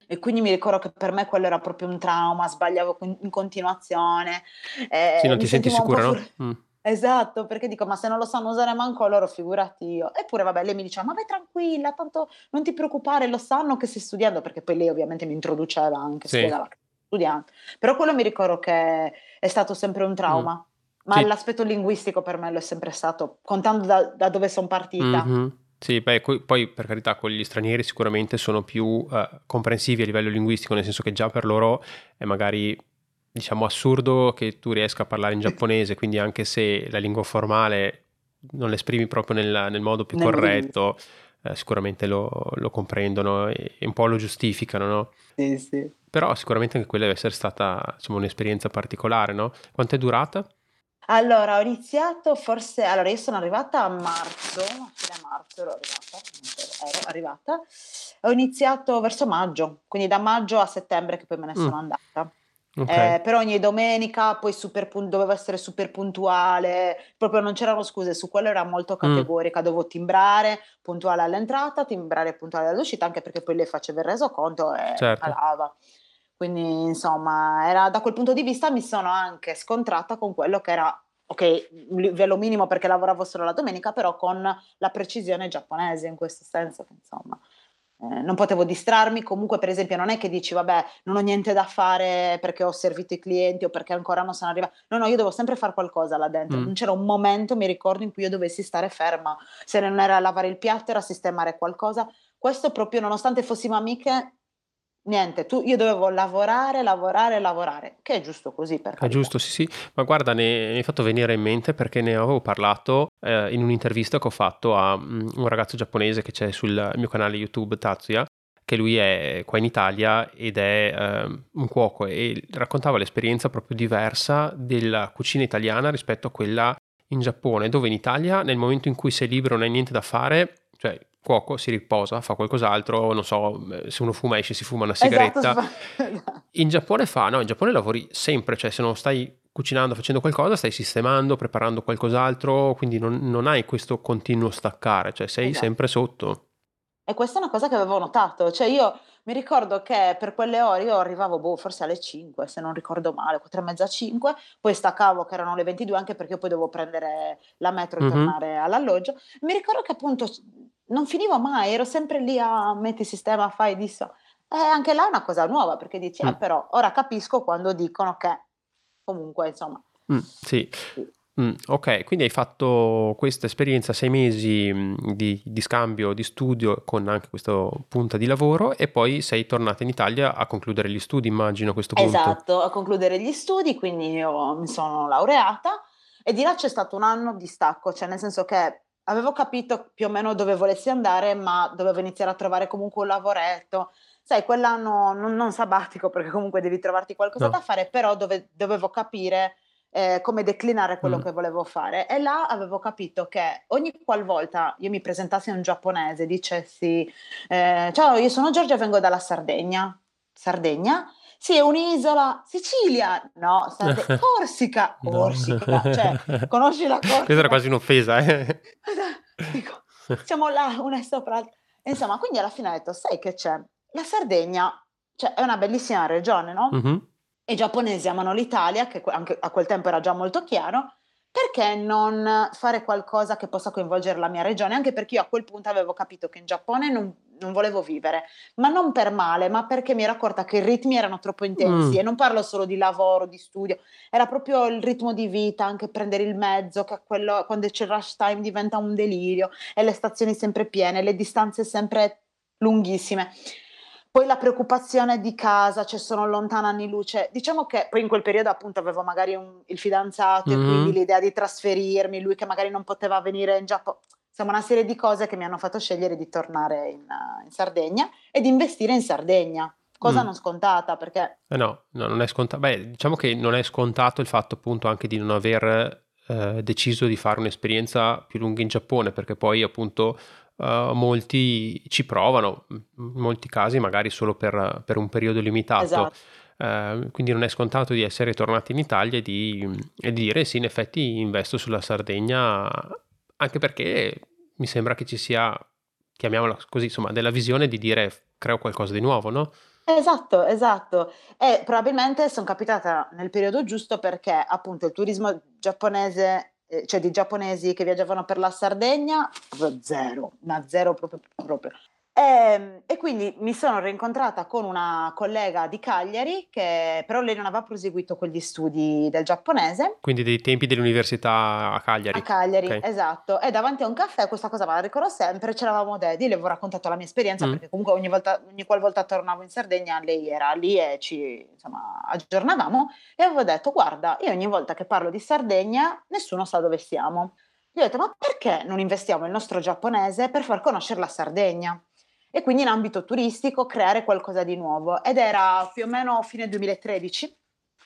E quindi mi ricordo che per me quello era proprio un trauma, sbagliavo in continuazione. Eh, sì, non ti senti sicura, no? Mm. Esatto, perché dico, ma se non lo sanno usare manco loro, figurati io. Eppure, vabbè, lei mi diceva, ma vai tranquilla, tanto non ti preoccupare, lo sanno che stai studiando, perché poi lei ovviamente mi introduceva anche, sì. spiegava studiando. Però quello mi ricordo che è stato sempre un trauma. Mm. Ma sì. l'aspetto linguistico per me lo è sempre stato, contando da, da dove sono partita. Mm-hmm. Sì, beh, poi per carità con gli stranieri sicuramente sono più uh, comprensivi a livello linguistico, nel senso che già per loro è magari diciamo assurdo che tu riesca a parlare in giapponese, quindi anche se la lingua formale non l'esprimi proprio nel, nel modo più corretto, eh, sicuramente lo, lo, comprendono e, un po' lo giustificano, no? Sì, sì. Però sicuramente anche quella deve essere stata insomma, un'esperienza particolare, no? Quanto è durata? Allora, ho iniziato forse, allora io sono arrivata a marzo, a fine marzo ero arrivata, ero arrivata, ho iniziato verso maggio, quindi da maggio a settembre che poi me ne sono mm. andata. Okay. Eh, per ogni domenica poi super dovevo essere super puntuale, proprio non c'erano scuse, su quello era molto categorica, mm. dovevo timbrare puntuale all'entrata, timbrare puntuale all'uscita, anche perché poi le facevo il resoconto e certo. calava. Quindi insomma, era, da quel punto di vista mi sono anche scontrata con quello che era, ok, livello minimo perché lavoravo solo la domenica, però con la precisione giapponese in questo senso, insomma eh, non potevo distrarmi, comunque per esempio non è che dici vabbè non ho niente da fare perché ho servito i clienti o perché ancora non sono arrivata, no no io devo sempre fare qualcosa là dentro, mm. non c'era un momento mi ricordo in cui io dovessi stare ferma, se non era lavare il piatto era sistemare qualcosa, questo proprio nonostante fossimo amiche Niente, tu, io dovevo lavorare, lavorare, lavorare, che è giusto così per È giusto, sì, sì, ma guarda, ne, ne hai fatto venire in mente perché ne avevo parlato eh, in un'intervista che ho fatto a um, un ragazzo giapponese che c'è sul mio canale YouTube, Tatsuya, che lui è qua in Italia ed è eh, un cuoco e raccontava l'esperienza proprio diversa della cucina italiana rispetto a quella in Giappone, dove in Italia nel momento in cui sei libero non hai niente da fare, cioè cuoco si riposa, fa qualcos'altro, non so, se uno fuma esce, si fuma una esatto, sigaretta. Esatto. In Giappone fa, no, in Giappone lavori sempre, cioè se non stai cucinando, facendo qualcosa, stai sistemando, preparando qualcos'altro, quindi non, non hai questo continuo staccare, cioè sei esatto. sempre sotto. E questa è una cosa che avevo notato, cioè io mi ricordo che per quelle ore io arrivavo boh, forse alle 5, se non ricordo male, 4 e mezza 5, poi staccavo che erano le 22 anche perché io poi dovevo prendere la metro e mm-hmm. tornare all'alloggio. Mi ricordo che appunto non finivo mai, ero sempre lì a metti sistema, fai di so. E anche là è una cosa nuova perché dici, mm. eh, però ora capisco quando dicono che comunque insomma. Mm, sì. Mm, ok, quindi hai fatto questa esperienza, sei mesi mm, di, di, scambio, di studio con anche questa punta di lavoro e poi sei tornata in Italia a concludere gli studi, immagino a questo punto. Esatto, a concludere gli studi, quindi io mi sono laureata e di là c'è stato un anno di stacco, cioè nel senso che avevo capito più o meno dove volessi andare, ma dovevo iniziare a trovare comunque un lavoretto. Sai, quell'anno non, non sabbatico, perché comunque devi trovarti qualcosa no. da fare, però dove, dovevo capire eh, come declinare quello mm. che volevo fare. E là avevo capito che ogni qualvolta io mi presentassi a un giapponese, dicessi: eh, Ciao, io sono Giorgia, vengo dalla Sardegna. Sardegna? Sì, è un'isola, Sicilia, no, Sardegna, Corsica, Corsica, no. cioè, conosci la Corsica? Questa era quasi un'offesa, eh? Dico, siamo là, una sopra l'altra. Insomma, quindi alla fine ho detto, sai che c'è? La Sardegna, cioè, è una bellissima regione, no? Mm-hmm. I giapponesi amano l'Italia, che anche a quel tempo era già molto chiaro, perché non fare qualcosa che possa coinvolgere la mia regione? Anche perché io a quel punto avevo capito che in Giappone non, non volevo vivere, ma non per male, ma perché mi ero accorta che i ritmi erano troppo intensi mm. e non parlo solo di lavoro, di studio, era proprio il ritmo di vita, anche prendere il mezzo, che quello, quando c'è il rush time diventa un delirio e le stazioni sempre piene, le distanze sempre lunghissime. Poi la preoccupazione di casa, cioè sono lontana anni luce. Diciamo che poi in quel periodo appunto avevo magari un, il fidanzato mm-hmm. e quindi mm-hmm. l'idea di trasferirmi, lui che magari non poteva venire in Giappone. Insomma, una serie di cose che mi hanno fatto scegliere di tornare in, in Sardegna e di investire in Sardegna. Cosa mm. non scontata perché... Eh no, no, non è scontato. Beh, diciamo che non è scontato il fatto appunto anche di non aver eh, deciso di fare un'esperienza più lunga in Giappone perché poi appunto uh, molti ci provano, in molti casi magari solo per, per un periodo limitato. Esatto. Uh, quindi non è scontato di essere tornati in Italia e di, e di dire sì, in effetti investo sulla Sardegna, anche perché mi sembra che ci sia, chiamiamola così, insomma, della visione di dire creo qualcosa di nuovo, no? Esatto, esatto. E probabilmente sono capitata nel periodo giusto perché appunto il turismo giapponese eh, cioè di giapponesi che viaggiavano per la Sardegna, zero, ma zero proprio. proprio. E E, ehm, e, quindi mi sono rincontrata con una collega di Cagliari che però lei non aveva proseguito con gli studi del giapponese. Quindi dei tempi dell'università a Cagliari. A Cagliari, okay. esatto. E davanti a un caffè, questa cosa me la ricordo sempre, c'eravamo detti, le avevo raccontato la mia esperienza mm. perché comunque ogni volta, ogni qualvolta tornavo in Sardegna lei era lì e ci insomma, aggiornavamo e avevo detto guarda, io ogni volta che parlo di Sardegna nessuno sa dove siamo. Io ho detto ma perché non investiamo il nostro giapponese per far conoscere la Sardegna? E quindi in ambito turistico creare qualcosa di nuovo. Ed era più o meno fine 2013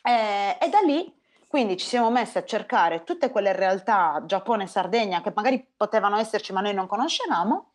e, e da lì quindi ci siamo messi a cercare tutte quelle realtà Giappone e Sardegna che magari potevano esserci ma noi non conoscevamo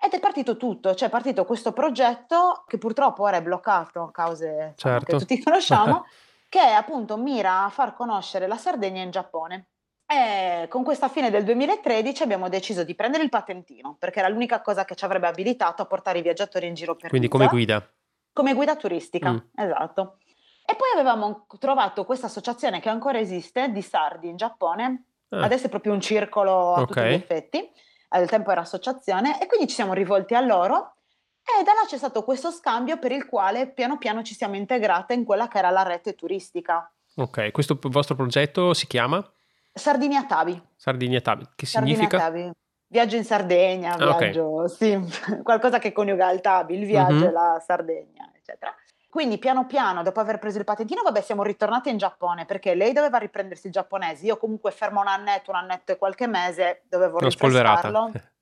ed è partito tutto, cioè è partito questo progetto che purtroppo ora è bloccato a cause certo. che tutti conosciamo, che appunto mira a far conoscere la Sardegna in Giappone. E con questa fine del 2013 abbiamo deciso di prendere il patentino, perché era l'unica cosa che ci avrebbe abilitato a portare i viaggiatori in giro per Quindi come guida? Come guida turistica, mm. esatto. E poi avevamo trovato questa associazione che ancora esiste di sardi in Giappone, ah. adesso è proprio un circolo a okay. tutti gli effetti, al tempo era associazione, e quindi ci siamo rivolti a loro e da là c'è stato questo scambio per il quale piano piano ci siamo integrate in quella che era la rete turistica. Ok, questo vostro progetto si chiama? Sardinia Tabi. Sardinia Tabi, che significa? Tabi. Viaggio in Sardegna, ah, viaggio, okay. sì, qualcosa che coniuga il Tabi, il viaggio mm-hmm. e la Sardegna, eccetera. Quindi piano piano, dopo aver preso il patentino, vabbè, siamo ritornati in Giappone perché lei doveva riprendersi il giapponese. Io comunque fermo un annetto, un annetto e qualche mese, dovevo rinfrescarlo.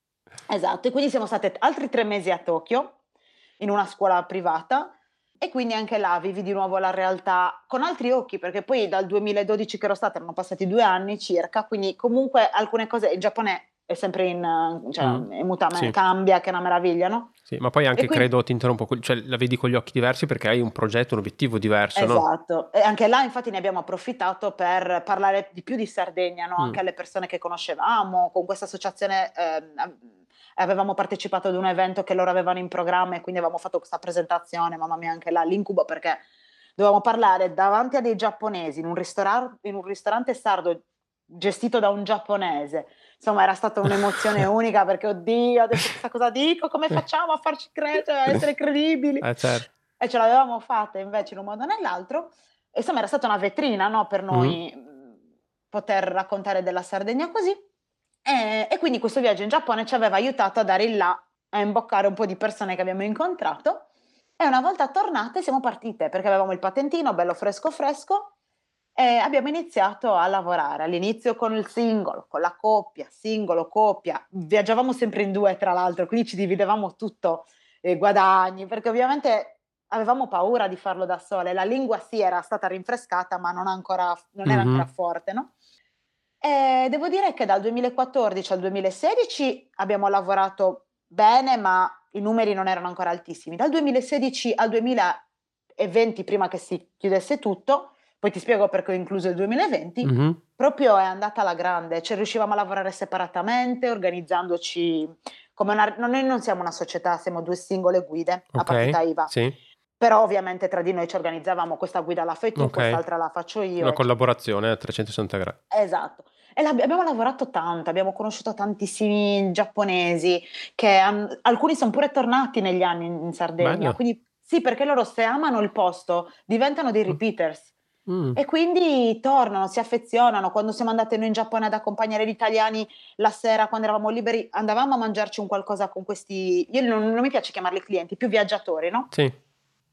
Esatto, e quindi siamo state altri tre mesi a Tokyo, in una scuola privata, e quindi anche là vivi di nuovo la realtà con altri occhi, perché poi dal 2012 che ero stata erano passati due anni circa, quindi comunque alcune cose in Giappone è sempre in, cioè, mm, in mutamento, sì. cambia, che è una meraviglia, no? Sì, ma poi anche quindi, credo, ti interrompo, cioè la vedi con gli occhi diversi perché hai un progetto, un obiettivo diverso, esatto. no? e anche là infatti ne abbiamo approfittato per parlare di più di Sardegna, no? Mm. Anche alle persone che conoscevamo, con questa associazione... Eh, avevamo partecipato ad un evento che loro avevano in programma e quindi avevamo fatto questa presentazione, mamma mia anche là, l'incubo perché dovevamo parlare davanti a dei giapponesi in un, ristora- in un ristorante sardo gestito da un giapponese. Insomma, era stata un'emozione unica perché, oddio, adesso questa cosa dico, come facciamo a farci credere, a essere credibili? Eh, certo. E ce l'avevamo fatta invece in un modo o nell'altro. E insomma, era stata una vetrina no, per noi mm. poter raccontare della Sardegna così. E, e, quindi questo viaggio in Giappone ci aveva aiutato a dare il là, a imboccare un po' di persone che abbiamo incontrato. E una volta tornate siamo partite perché avevamo il patentino bello fresco fresco e abbiamo iniziato a lavorare. All'inizio con il singolo, con la coppia, singolo, coppia. Viaggiavamo sempre in due tra l'altro, quindi ci dividevamo tutto i eh, guadagni perché ovviamente avevamo paura di farlo da sole. La lingua sì era stata rinfrescata ma non, ancora, non era mm-hmm. ancora forte, no? E devo dire che dal 2014 al 2016 abbiamo lavorato bene, ma i numeri non erano ancora altissimi. Dal 2016 al 2020, prima che si chiudesse tutto, poi ti spiego perché ho incluso il 2020, mm-hmm. proprio è andata alla grande, cioè riuscivamo a lavorare separatamente, organizzandoci come una... Noi non siamo una società, siamo due singole guide okay. a partita IVA. Sì. Però ovviamente tra di noi ci organizzavamo, questa guida la fai tu, okay. quest'altra la faccio io. Una collaborazione a 360 gradi. Esatto. E abbiamo lavorato tanto, abbiamo conosciuto tantissimi giapponesi, che um, alcuni sono pure tornati negli anni in Sardegna. Quindi sì, perché loro se amano il posto diventano dei mm. repeaters. Mm. E quindi tornano, si affezionano. Quando siamo andati noi in Giappone ad accompagnare gli italiani la sera, quando eravamo liberi, andavamo a mangiarci un qualcosa con questi. Io non, non mi piace chiamarli clienti, più viaggiatori, no? Sì.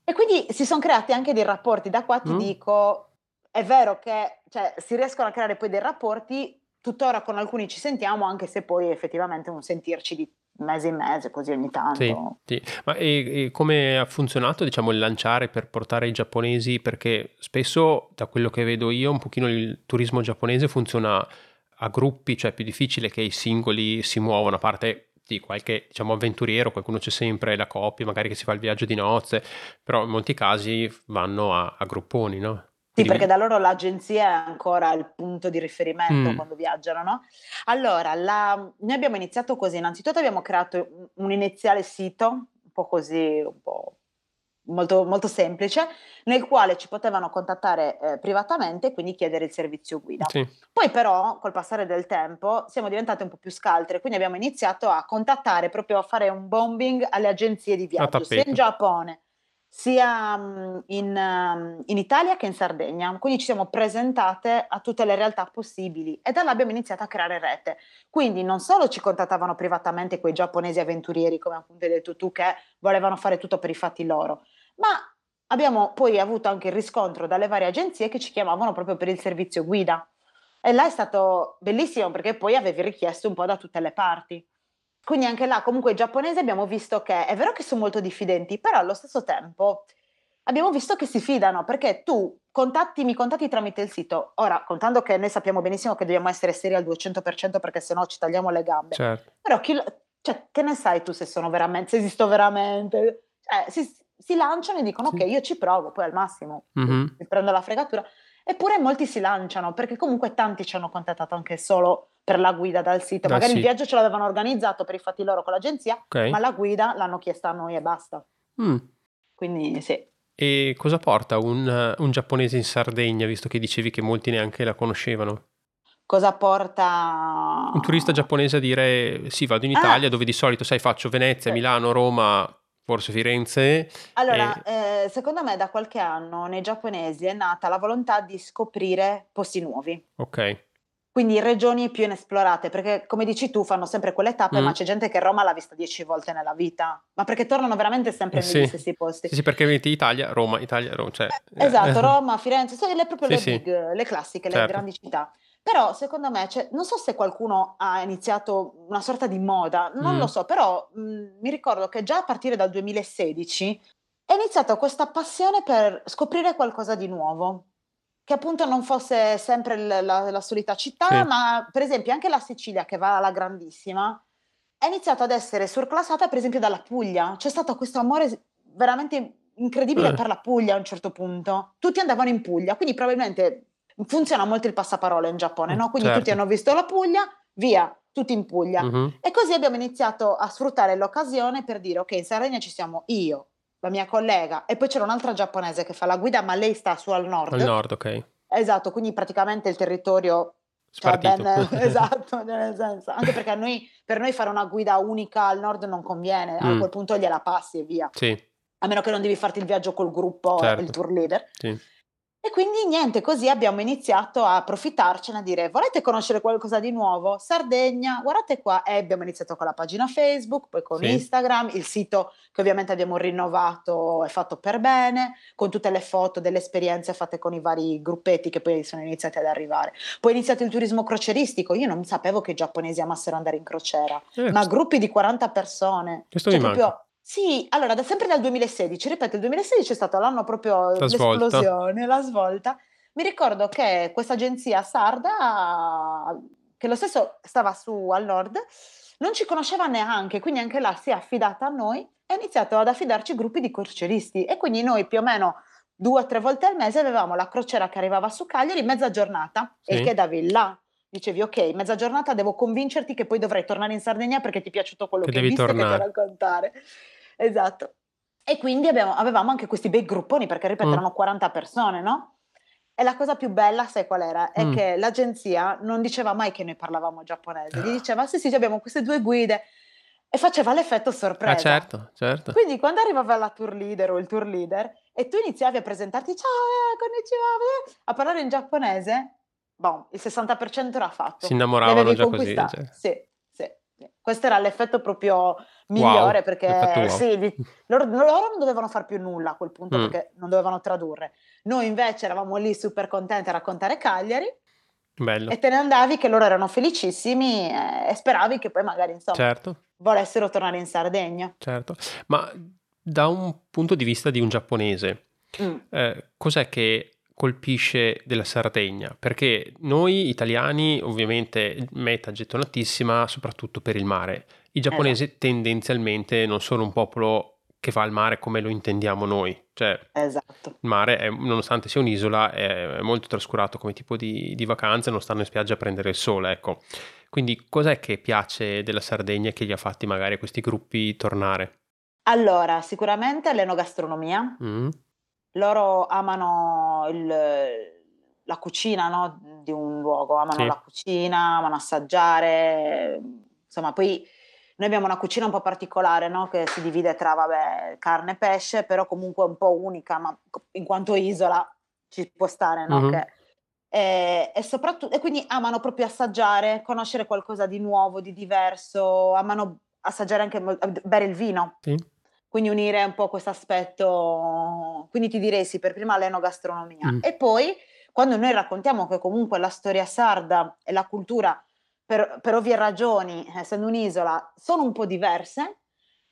E quindi si sono creati anche dei rapporti. Da qua ti mm. dico, è vero che cioè, si riescono a creare poi dei rapporti, tuttora con alcuni ci sentiamo, anche se poi effettivamente non sentirci di mese in mese, così ogni tanto. Sì, sì. Ma e, e come ha funzionato, diciamo, il lanciare per portare i giapponesi? Perché spesso, da quello che vedo io, un pochino il turismo giapponese funziona a gruppi, cioè è più difficile che i singoli si muovano, a parte di qualche diciamo avventuriero, qualcuno c'è sempre, la coppia, magari che si fa il viaggio di nozze, però in molti casi vanno a, a grupponi, no? Sì, perché da loro l'agenzia è ancora il punto di riferimento mm. quando viaggiano, no? Allora, la... noi abbiamo iniziato così, innanzitutto abbiamo creato un iniziale sito, un po' così, un po' molto, molto semplice, nel quale ci potevano contattare eh, privatamente e quindi chiedere il servizio guida. Sì. Poi però, col passare del tempo, siamo diventate un po' più scaltre, quindi abbiamo iniziato a contattare, proprio a fare un bombing alle agenzie di viaggio, sia in Giappone sia mm, in, mm, in, Italia che in Sardegna. Quindi ci siamo presentate a tutte le realtà possibili e da là abbiamo iniziato a creare rete. Quindi non solo ci contattavano privatamente quei giapponesi avventurieri, come appunto hai detto tu, che volevano fare tutto per i fatti loro, ma abbiamo poi avuto anche il riscontro dalle varie agenzie che ci chiamavano proprio per il servizio guida. E là è stato bellissimo perché poi avevi richiesto un po' da tutte le parti. Quindi anche là, comunque i giapponesi abbiamo visto che è vero che sono molto diffidenti, però allo stesso tempo abbiamo visto che si fidano perché tu contatti, mi contatti tramite il sito. Ora, contando che noi sappiamo benissimo che dobbiamo essere seri al 200% perché sennò ci tagliamo le gambe. Certo. Però chi, cioè, che ne sai tu se sono veramente, se esisto veramente? Cioè, si, si lanciano e dicono sì. ok, io ci provo, poi al massimo mm-hmm. mi prendo la fregatura. Eppure molti si lanciano perché comunque tanti ci hanno contattato anche solo per la guida dal sito. Dal Magari sito. il viaggio ce l'avevano organizzato per i fatti loro con l'agenzia, okay. ma la guida l'hanno chiesta a noi e basta. Mm. Quindi sì. E cosa porta un, un, giapponese in Sardegna, visto che dicevi che molti neanche la conoscevano? Cosa porta un turista giapponese a dire sì, vado in Italia, ah. dove di solito sai faccio Venezia, sì. Milano, Roma, forse Firenze. Allora, e... eh, secondo me da qualche anno nei giapponesi è nata la volontà di scoprire posti nuovi. Ok. Quindi regioni più inesplorate, perché come dici tu fanno sempre quelle tappe, mm. ma c'è gente che Roma l'ha vista dieci volte nella vita, ma perché tornano veramente sempre eh, negli sì. stessi posti. Sì, sì, perché vedi Italia, Roma, Italia, Roma. Cioè, eh, esatto, Roma, Firenze, sono le, proprio sì, le big, le classiche, certo. le grandi città. Però secondo me, cioè, non so se qualcuno ha iniziato una sorta di moda, non mm. lo so, però mh, mm, mi ricordo che già a partire dal 2016 è iniziata questa passione per scoprire qualcosa di nuovo che appunto non fosse sempre la, la, la solita città, sì. ma per esempio anche la Sicilia, che va alla grandissima, è iniziata ad essere surclassata per esempio dalla Puglia. C'è stato questo amore veramente incredibile eh. per la Puglia a un certo punto. Tutti andavano in Puglia, quindi probabilmente funziona molto il passaparola in Giappone, no? Quindi certo. tutti hanno visto la Puglia, via, tutti in Puglia. Uh-huh. E così abbiamo iniziato a sfruttare l'occasione per dire, ok, in Sardegna ci siamo io, la mia collega, e poi c'era un'altra giapponese che fa la guida, ma lei sta su al nord. Al nord, ok. Esatto, quindi praticamente il territorio cioè ben, esatto, nel senso, anche perché noi, per noi fare una guida unica al nord non conviene, mm. a quel punto gliela passi e via. Sì. A meno che non devi farti il viaggio col gruppo, certo. il tour leader. Sì. E quindi niente, così abbiamo iniziato a approfittarcene, a dire volete conoscere qualcosa di nuovo? Sardegna, guardate qua. E abbiamo iniziato con la pagina Facebook, poi con sì. Instagram, il sito che ovviamente abbiamo rinnovato è fatto per bene, con tutte le foto delle esperienze fatte con i vari gruppetti che poi sono iniziati ad arrivare. Poi è iniziato il turismo croceristico, io non sapevo che i giapponesi amassero andare in crociera, eh, ma gruppi di 40 persone. Questo cioè, mi proprio, manca sì, allora da, sempre dal 2016, ripeto, il 2016 è stato l'anno proprio la l'esplosione, la svolta. Mi ricordo che questa agenzia sarda, che lo stesso stava su al nord, non ci conosceva neanche, quindi anche là si è affidata a noi e ha iniziato ad affidarci gruppi di croceristi e quindi noi più o meno due o tre volte al mese avevamo la crociera che arrivava su Cagliari mezza giornata sì. e che davi là dicevi ok, mezza giornata devo convincerti che poi dovrai tornare in Sardegna perché ti è piaciuto quello che, che hai visto tornare. che ti raccontare. Esatto. E quindi abbiamo, avevamo anche questi bei grupponi, perché ripeto, mm. erano 40 persone, no? E la cosa più bella, sai qual era? È mm. che l'agenzia non diceva mai che noi parlavamo giapponese, gli ah. diceva sì sì, abbiamo queste due guide e faceva l'effetto sorpresa. Ah, certo, certo. Quindi quando arrivava la tour leader o il tour leader e tu iniziavi a presentarti, ciao, eh, konnichiwa, a parlare in giapponese, boh, il 60% era fatto. Si innamoravano già così. Cioè. Sì, sì, sì. Questo era l'effetto proprio migliore wow, perché wow. sì, li, loro, loro, non dovevano fare più nulla a quel punto mm. perché non dovevano tradurre. Noi invece eravamo lì super contenti a raccontare Cagliari. Bello. E te ne andavi che loro erano felicissimi e, e speravi che poi magari insomma certo. volessero tornare in Sardegna. Certo, ma da un punto di vista di un giapponese, mm. eh, cos'è che colpisce della Sardegna? Perché noi italiani ovviamente meta gettonatissima soprattutto per il mare i giapponesi esatto. tendenzialmente non sono un popolo che va al mare come lo intendiamo noi. Cioè, esatto. il mare, è, nonostante sia un'isola, è, molto trascurato come tipo di, di, vacanze, non stanno in spiaggia a prendere il sole, ecco. Quindi cos'è che piace della Sardegna e che gli ha fatti magari questi gruppi tornare? Allora, sicuramente l'enogastronomia. Mm. Loro amano il, la cucina no, di un luogo, amano Sì. la cucina, amano assaggiare, insomma, poi noi abbiamo una cucina un po' particolare, no, che si divide tra, vabbè, carne e pesce, però comunque un po' unica, ma in quanto isola ci può stare, no, Mhm. che- e, e soprattutto, e quindi amano proprio assaggiare, conoscere qualcosa di nuovo, di diverso, amano assaggiare anche, bere il vino. Sì. Quindi unire un po' questo aspetto, quindi ti direi sì, per prima l'enogastronomia. Mm. E poi quando noi raccontiamo che comunque la storia sarda e la cultura, per, per ovvie ragioni, essendo un'isola, sono un po' diverse,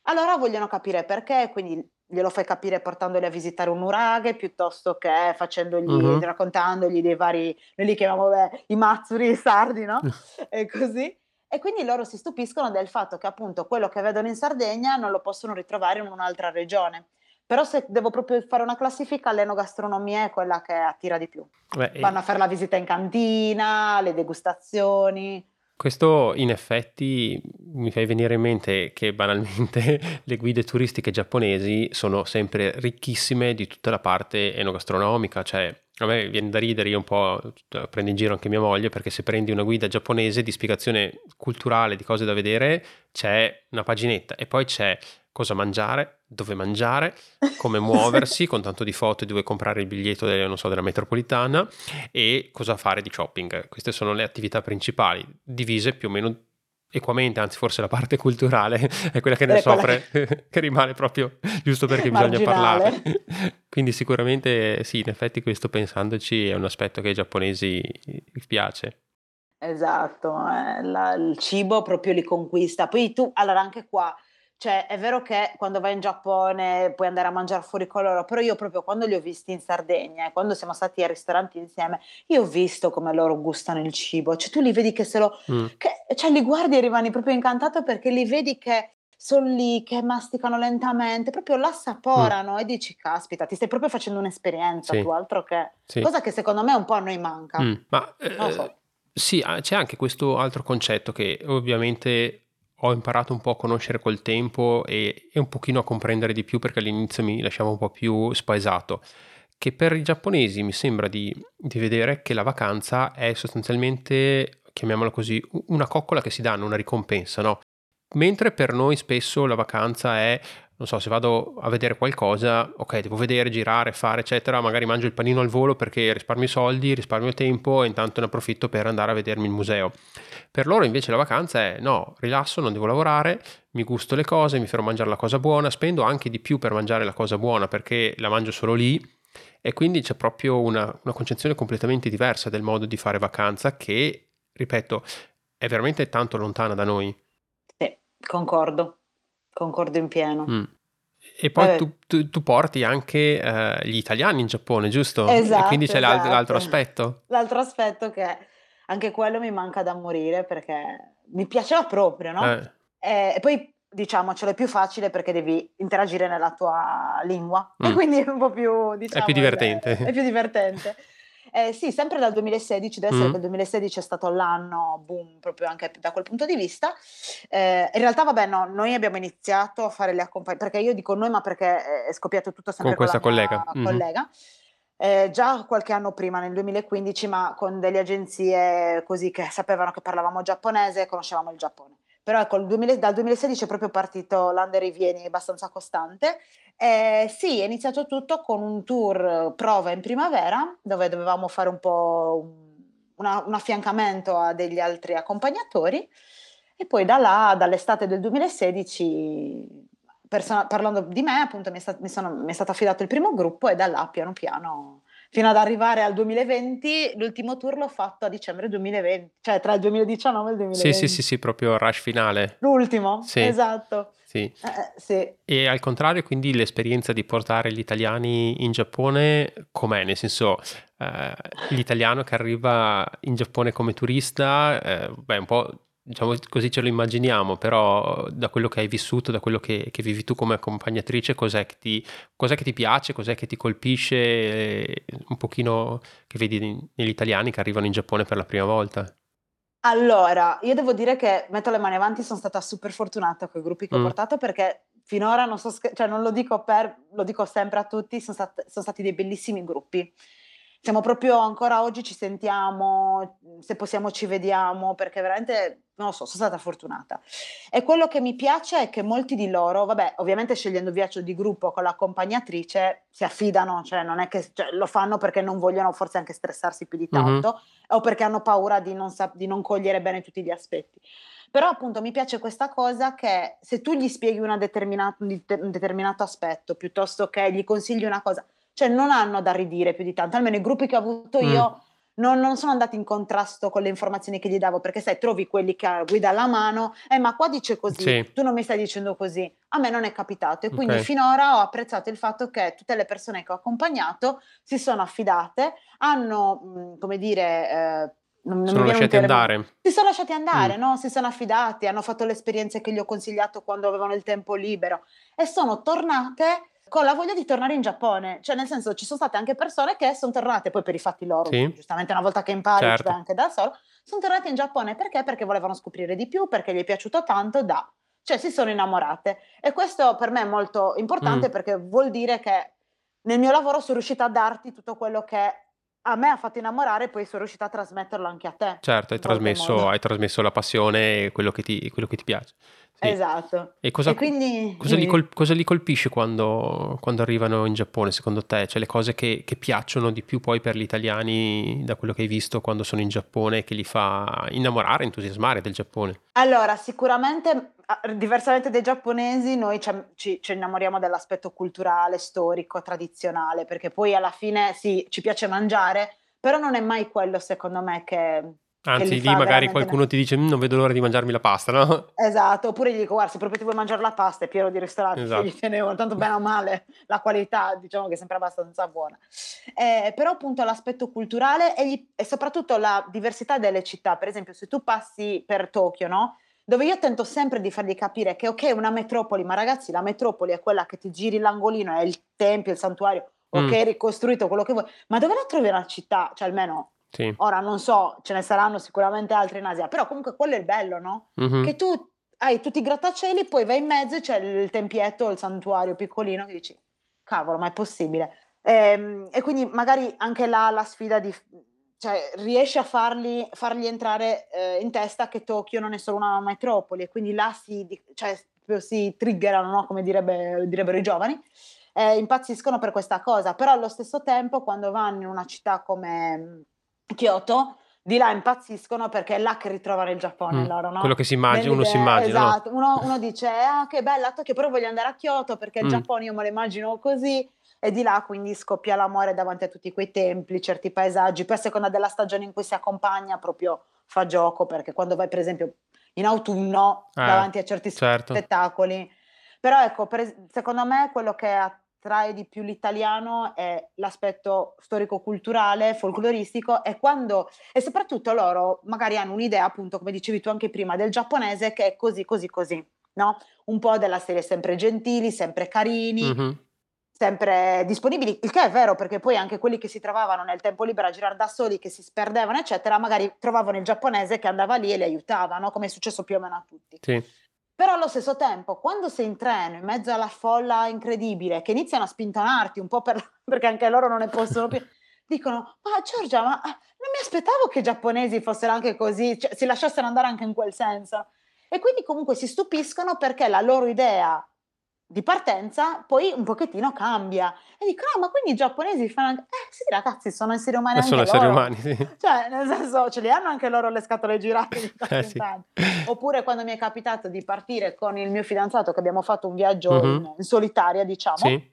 allora vogliono capire perché, quindi glielo fai capire portandoli a visitare un nuraghe piuttosto che facendogli, Mhm. raccontandogli dei vari, noi li chiamiamo beh, i mazzuri sardi, no? e così. E quindi loro si stupiscono del fatto che appunto quello che vedono in Sardegna non lo possono ritrovare in un'altra regione. Però se devo proprio fare una classifica, l'enogastronomia è quella che attira di più. Beh, e Vanno a fare la visita in cantina, le degustazioni. Questo in effetti mi fai venire in mente che banalmente le guide turistiche giapponesi sono sempre ricchissime di tutta la parte enogastronomica, cioè a me viene da ridere, io un po' prendo in giro anche mia moglie perché se prendi una guida giapponese di spiegazione culturale di cose da vedere c'è una paginetta. E poi c'è cosa mangiare, dove mangiare, come muoversi con tanto di foto e dove comprare il biglietto delle- non so, della metropolitana e cosa fare di shopping. Queste sono le attività principali, divise più o meno equamente, anzi forse la parte culturale è quella che ne È soffre, che rimane proprio giusto perché bisogna parlare. Quindi sicuramente sì, in effetti questo pensandoci è un aspetto che ai giapponesi piace. Esatto, eh, la- il cibo proprio li conquista. Poi tu, allora anche qua, cioè è vero che quando vai in Giappone puoi andare a mangiare fuori con loro, però io proprio quando li ho visti in Sardegna e quando siamo stati ai ristoranti insieme, io ho visto come loro gustano il cibo, cioè tu li vedi che se lo, Mm. che, cioè li guardi e rimani proprio incantato perché li vedi che sono lì, che masticano lentamente, proprio l'assaporano e dici, caspita, ti stai proprio facendo un'esperienza Sì. tu, altro che... Sì. Cosa che secondo me un po' a noi manca. Mm, Ma eh, so. sì, c'è anche questo altro concetto che ovviamente ho imparato un po' a conoscere col tempo e, e un pochino a comprendere di più perché all'inizio mi lasciava un po' più spaesato, che per i giapponesi mi sembra di, di vedere che la vacanza è sostanzialmente, chiamiamola così, una coccola che si danno, una ricompensa, no? Mentre per noi spesso la vacanza è, non so, se vado a vedere qualcosa, ok, devo vedere, girare, fare, eccetera, magari mangio il panino al volo perché risparmio soldi, risparmio tempo e intanto ne approfitto per andare a vedermi il museo. Per loro invece la vacanza è no, rilasso, non devo lavorare, mi gusto le cose, mi fermo a mangiare la cosa buona, spendo anche di più per mangiare la cosa buona perché la mangio solo lì e quindi c'è proprio una, una concezione completamente diversa del modo di fare vacanza che, ripeto, è veramente tanto lontana da noi. Concordo, concordo in pieno. Mm. E poi Eh. tu, tu- tu porti anche eh, gli italiani in Giappone, giusto? e Esatto, quindi c'è esatto. l'altro aspetto. L'altro aspetto che anche quello mi manca da morire perché mi piaceva proprio, no? Eh, E, e poi diciamocelo, è più facile perché devi interagire nella tua lingua e Mm. quindi è un po' più, diciamo, più divertente. È, più divertente. Eh, sì, sempre dal 2016, deve essere Mm. che il 2016 è stato l'anno boom proprio anche da quel punto di vista. Eh, in realtà, vabbè, no, noi abbiamo iniziato a fare le accompagnate, perché io dico noi, ma perché è scoppiato tutto sempre Con con, questa mia collega. Mhm. collega. Eh, già qualche anno prima, nel 2015, ma con delle agenzie così che sapevano che parlavamo giapponese e conoscevamo il Giappone. Però ecco, il 2000 dal 2016 è proprio partito l'Under Rivieni abbastanza costante. Eh, sì, è iniziato tutto con un tour eh, prova in primavera, dove dovevamo fare un po' un, una- un affiancamento a degli altri accompagnatori. E poi da là, dall'estate del 2016, persona- parlando di me, appunto mi è, sta- mi sono- mi è stato affidato il primo gruppo e da là piano piano, fino ad arrivare al 2020, l'ultimo tour l'ho fatto a dicembre 2020, cioè tra il 2019 e il 2020. Sì, sì, sì, sì, proprio rush finale. L'ultimo, Sì. esatto. Sì. Eh, eh, sì. E al contrario, quindi l'esperienza di portare gli italiani in Giappone com'è? Nel senso, eh, l'italiano che arriva in Giappone come turista, eh, beh, un po' diciamo così ce lo immaginiamo, però da quello che hai vissuto, da quello che, che vivi tu come accompagnatrice, cos'è che ti, cos'è che ti piace, cos'è che ti colpisce eh, un pochino che vedi negli italiani che arrivano in Giappone per la prima volta? Allora, io devo dire che metto le mani avanti, sono stata super fortunata con i gruppi che ho Mm. portato perché finora non so, cioè non lo dico per, lo dico sempre a tutti, sono, stat- sono stati dei bellissimi gruppi siamo proprio ancora oggi ci sentiamo, se possiamo ci vediamo, perché veramente, non lo so, sono stata fortunata. E quello che mi piace è che molti di loro, vabbè, ovviamente scegliendo il viaggio di gruppo con l'accompagnatrice, si affidano, cioè non è che cioè, lo fanno perché non vogliono forse anche stressarsi più di tanto mm-hmm. o perché hanno paura di non, sa- di non cogliere bene tutti gli aspetti. Però appunto mi piace questa cosa che se tu gli spieghi un determinato aspetto piuttosto che gli consigli una cosa, cioè non hanno da ridire più di tanto, almeno i gruppi che ho avuto mm. io non, non, sono andati in contrasto con le informazioni che gli davo, perché sai, trovi quelli che guida alla mano, eh ma qua dice così, sì. tu non mi stai dicendo così, a me non è capitato e quindi okay. finora ho apprezzato il fatto che tutte le persone che ho accompagnato si sono affidate, hanno, mm, come dire... Eh, non, sono lasciati andare. Si sono lasciati andare, mm. no? si sono affidati, hanno fatto le esperienze che gli ho consigliato quando avevano il tempo libero e sono tornate con la voglia di tornare in Giappone. Cioè, nel senso, ci sono state anche persone che sono tornate poi per i fatti loro, sì. giustamente una volta che impari, certo. anche da solo, sono tornate in Giappone perché? Perché volevano scoprire di più, perché gli è piaciuto tanto da... Cioè, si sono innamorate. E questo per me è molto importante mm. perché vuol dire che nel mio lavoro sono riuscita a darti tutto quello che a me ha fatto innamorare e poi sono riuscita a trasmetterlo anche a te. Certo, hai trasmesso, hai trasmesso, la passione e quello che ti, quello che ti piace. Sì. Esatto. E cosa, e quindi, cosa, li col, cosa, li colpisce quando, quando, arrivano in Giappone, secondo te? Cioè le cose che, che, piacciono di più poi per gli italiani, da quello che hai visto quando sono in Giappone, che li fa innamorare, entusiasmare del Giappone? Allora, sicuramente, diversamente dai giapponesi, noi ci, ci innamoriamo dell'aspetto culturale, storico, tradizionale, perché poi alla fine sì, ci piace mangiare, però non è mai quello, secondo me, che Anzi, lì magari qualcuno ti dice: mm, Non vedo l'ora di mangiarmi la pasta, no? Esatto, oppure gli dico: Guarda, se proprio ti vuoi mangiare la pasta, è pieno di ristoranti esatto. gli tenevano, tanto bene o male, la qualità diciamo che è sempre abbastanza buona. Eh, però, appunto, l'aspetto culturale e, gli, e, soprattutto la diversità delle città. Per esempio, se tu passi per Tokyo, no? Dove io tento sempre di fargli capire che, ok, una metropoli, ma ragazzi, la metropoli è quella che ti giri l'angolino, è il tempio, il santuario, ok, mm. ricostruito, quello che vuoi, ma dove la trovi una città? Cioè, almeno sì. Ora non so, ce ne saranno sicuramente altri in Asia, però comunque quello è il bello, no? Mm-hmm. Che tu hai tutti i grattacieli, poi vai in mezzo e c'è il tempietto, il santuario piccolino che dici, cavolo, ma è possibile? E, ehm, e quindi magari anche là la sfida di... Cioè, riesci a farli, fargli entrare eh, in testa che Tokyo non è solo una metropoli e quindi là si, cioè, si triggerano, no? come direbbe, direbbero i giovani, eh, impazziscono per questa cosa, però allo stesso tempo quando vanno in una città come Kyoto, di là impazziscono perché è là che ritrovano il Giappone mm, loro, no? Quello che si immagina, uno si immagina. Esatto, no? uno, uno, dice, ah che bella Tokyo, però voglio andare a Kyoto perché il mm. Giappone io me lo immagino così e di là quindi scoppia l'amore davanti a tutti quei templi, certi paesaggi, poi a seconda della stagione in cui si accompagna proprio fa gioco perché quando vai per esempio in autunno eh, davanti a certi certo. spettacoli, però ecco, per, secondo me quello che ha attrae di più l'italiano è l'aspetto storico-culturale, folcloristico e quando e soprattutto loro magari hanno un'idea, appunto, come dicevi tu anche prima, del giapponese che è così, così, così, no? Un po' della serie sempre gentili, sempre carini. Mm-hmm. Sempre disponibili, il che è vero perché poi anche quelli che si trovavano nel tempo libero a girare da soli, che si sperdevano, eccetera, magari trovavano il giapponese che andava lì e li aiutava, no? come è successo più o meno a tutti. Sì. Però allo stesso tempo, quando sei in treno, in mezzo alla folla incredibile, che iniziano a spintonarti un po' per, perché anche loro non ne possono più, dicono, ma Giorgia, ma non mi aspettavo che i giapponesi fossero anche così, cioè, si lasciassero andare anche in quel senso. E quindi comunque si stupiscono perché la loro idea di partenza poi un pochettino cambia e dicono no ma quindi i giapponesi fanno anche eh sì ragazzi sono esseri umani anche sono esseri umani sì. cioè nel senso ce li hanno anche loro le scatole girate di eh, sì. oppure quando mi è capitato di partire con il mio fidanzato che abbiamo fatto un viaggio uh-huh. in, in, solitaria diciamo sì.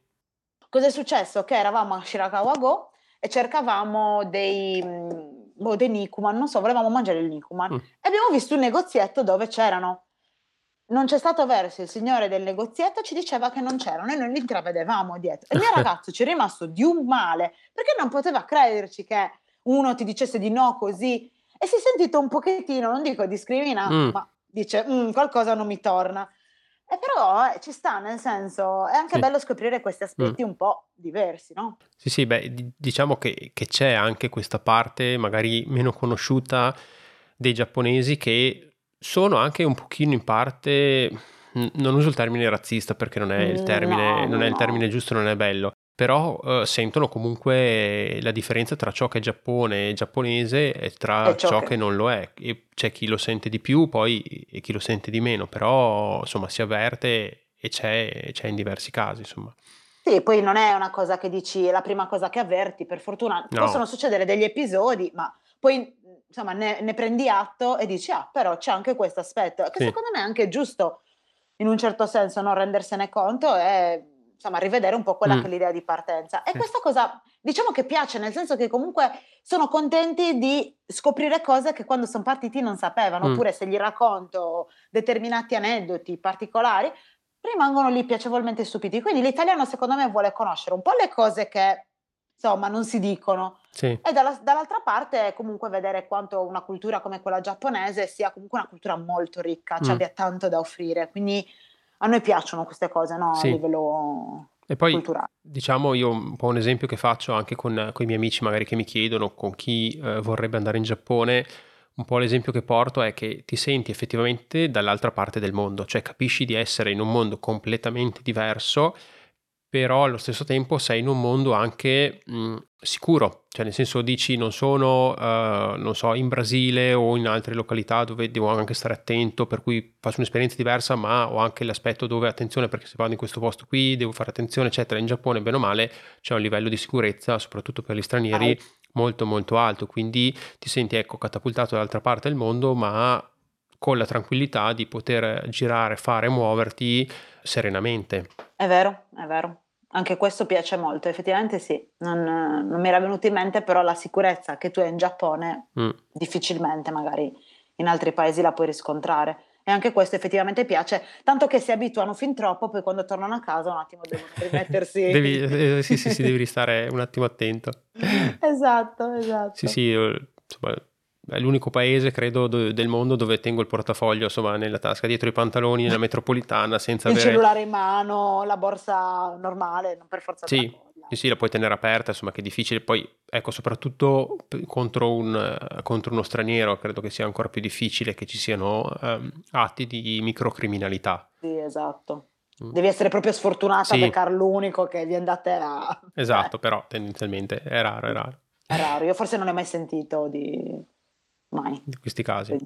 cosa è successo? che eravamo a Shirakawa Go e cercavamo dei boh, dei Nikuman non so volevamo mangiare il Nikuman mm. e abbiamo visto un negozietto dove c'erano non c'è stato verso il signore del negozietto, ci diceva che non c'erano e noi li intravedevamo dietro. E il mio ragazzo ci è rimasto di un male perché non poteva crederci che uno ti dicesse di no così e si è sentito un pochettino, non dico discriminato, mm. ma dice mm, qualcosa non mi torna. E però eh, ci sta, nel senso, è anche sì. bello scoprire questi aspetti mm. un po' diversi, no? Sì, sì, beh, diciamo che, che c'è anche questa parte magari meno conosciuta dei giapponesi che sono anche un pochino in parte non uso il termine razzista perché non è il termine, no, non è il termine giusto, non è bello, però uh, sentono comunque la differenza tra ciò che è Giappone e giapponese e tra ciò, ciò che... che... non lo è. E c'è chi lo sente di più poi e chi lo sente di meno, però insomma si avverte e c'è, c'è in diversi casi insomma. Sì, poi non è una cosa che dici, è la prima cosa che avverti, per fortuna no. possono succedere degli episodi, ma poi insomma ne, ne, prendi atto e dici, ah però c'è anche questo aspetto, che sì. secondo me è anche giusto in un certo senso non rendersene conto e insomma rivedere un po' quella mm. che è l'idea di partenza. E sì. questa cosa diciamo che piace, nel senso che comunque sono contenti di scoprire cose che quando sono partiti non sapevano, mm. oppure se gli racconto determinati aneddoti particolari, rimangono lì piacevolmente stupiti. Quindi l'italiano secondo me vuole conoscere un po' le cose che insomma non si dicono sì. e dalla, dall'altra parte comunque vedere quanto una cultura come quella giapponese sia comunque una cultura molto ricca, cioè mm. abbia tanto da offrire. Quindi a noi piacciono queste cose no? sì. a livello e poi, culturale. diciamo, io un po' un esempio che faccio anche con, con i miei amici magari che mi chiedono, con chi eh, vorrebbe andare in Giappone, un po' l'esempio che porto è che ti senti effettivamente dall'altra parte del mondo, cioè capisci di essere in un mondo completamente diverso, però allo stesso tempo sei in un mondo anche mh, sicuro, cioè nel senso dici non sono, uh, non so, in Brasile o in altre località dove devo anche stare attento, per cui faccio un'esperienza diversa, ma ho anche l'aspetto dove attenzione perché se vado in questo posto qui devo fare attenzione, eccetera. In Giappone, bene o male, c'è un livello di sicurezza, soprattutto per gli stranieri, ah molto molto alto, quindi ti senti ecco catapultato dall'altra parte del mondo, ma con la tranquillità di poter girare, fare, muoverti serenamente. È vero, è vero. Anche questo piace molto, effettivamente sì, non, non mi era venuto in mente però la sicurezza che tu hai in Giappone mm. difficilmente magari in altri paesi la puoi riscontrare e anche questo effettivamente piace, tanto che si abituano fin troppo, poi quando tornano a casa un attimo devono rimettersi. devi, eh, sì, sì, sì, devi restare un attimo attento. esatto, esatto. Sì, sì, insomma, è l'unico paese, credo, do, del mondo dove tengo il portafoglio, insomma, nella tasca, dietro i pantaloni, nella metropolitana, senza il avere... Il cellulare in mano, la borsa normale, non per forza... Sì, sì, sì, la puoi tenere aperta, insomma, che è difficile. Poi, ecco, soprattutto contro, un, contro uno straniero, credo che sia ancora più difficile che ci siano um, atti di microcriminalità. Sì, esatto. Mm. Devi essere proprio sfortunata sì. a beccare l'unico che viene da te a... Esatto, eh. però tendenzialmente è raro, è raro. È raro, io forse non ne ho mai sentito di mai. In questi casi.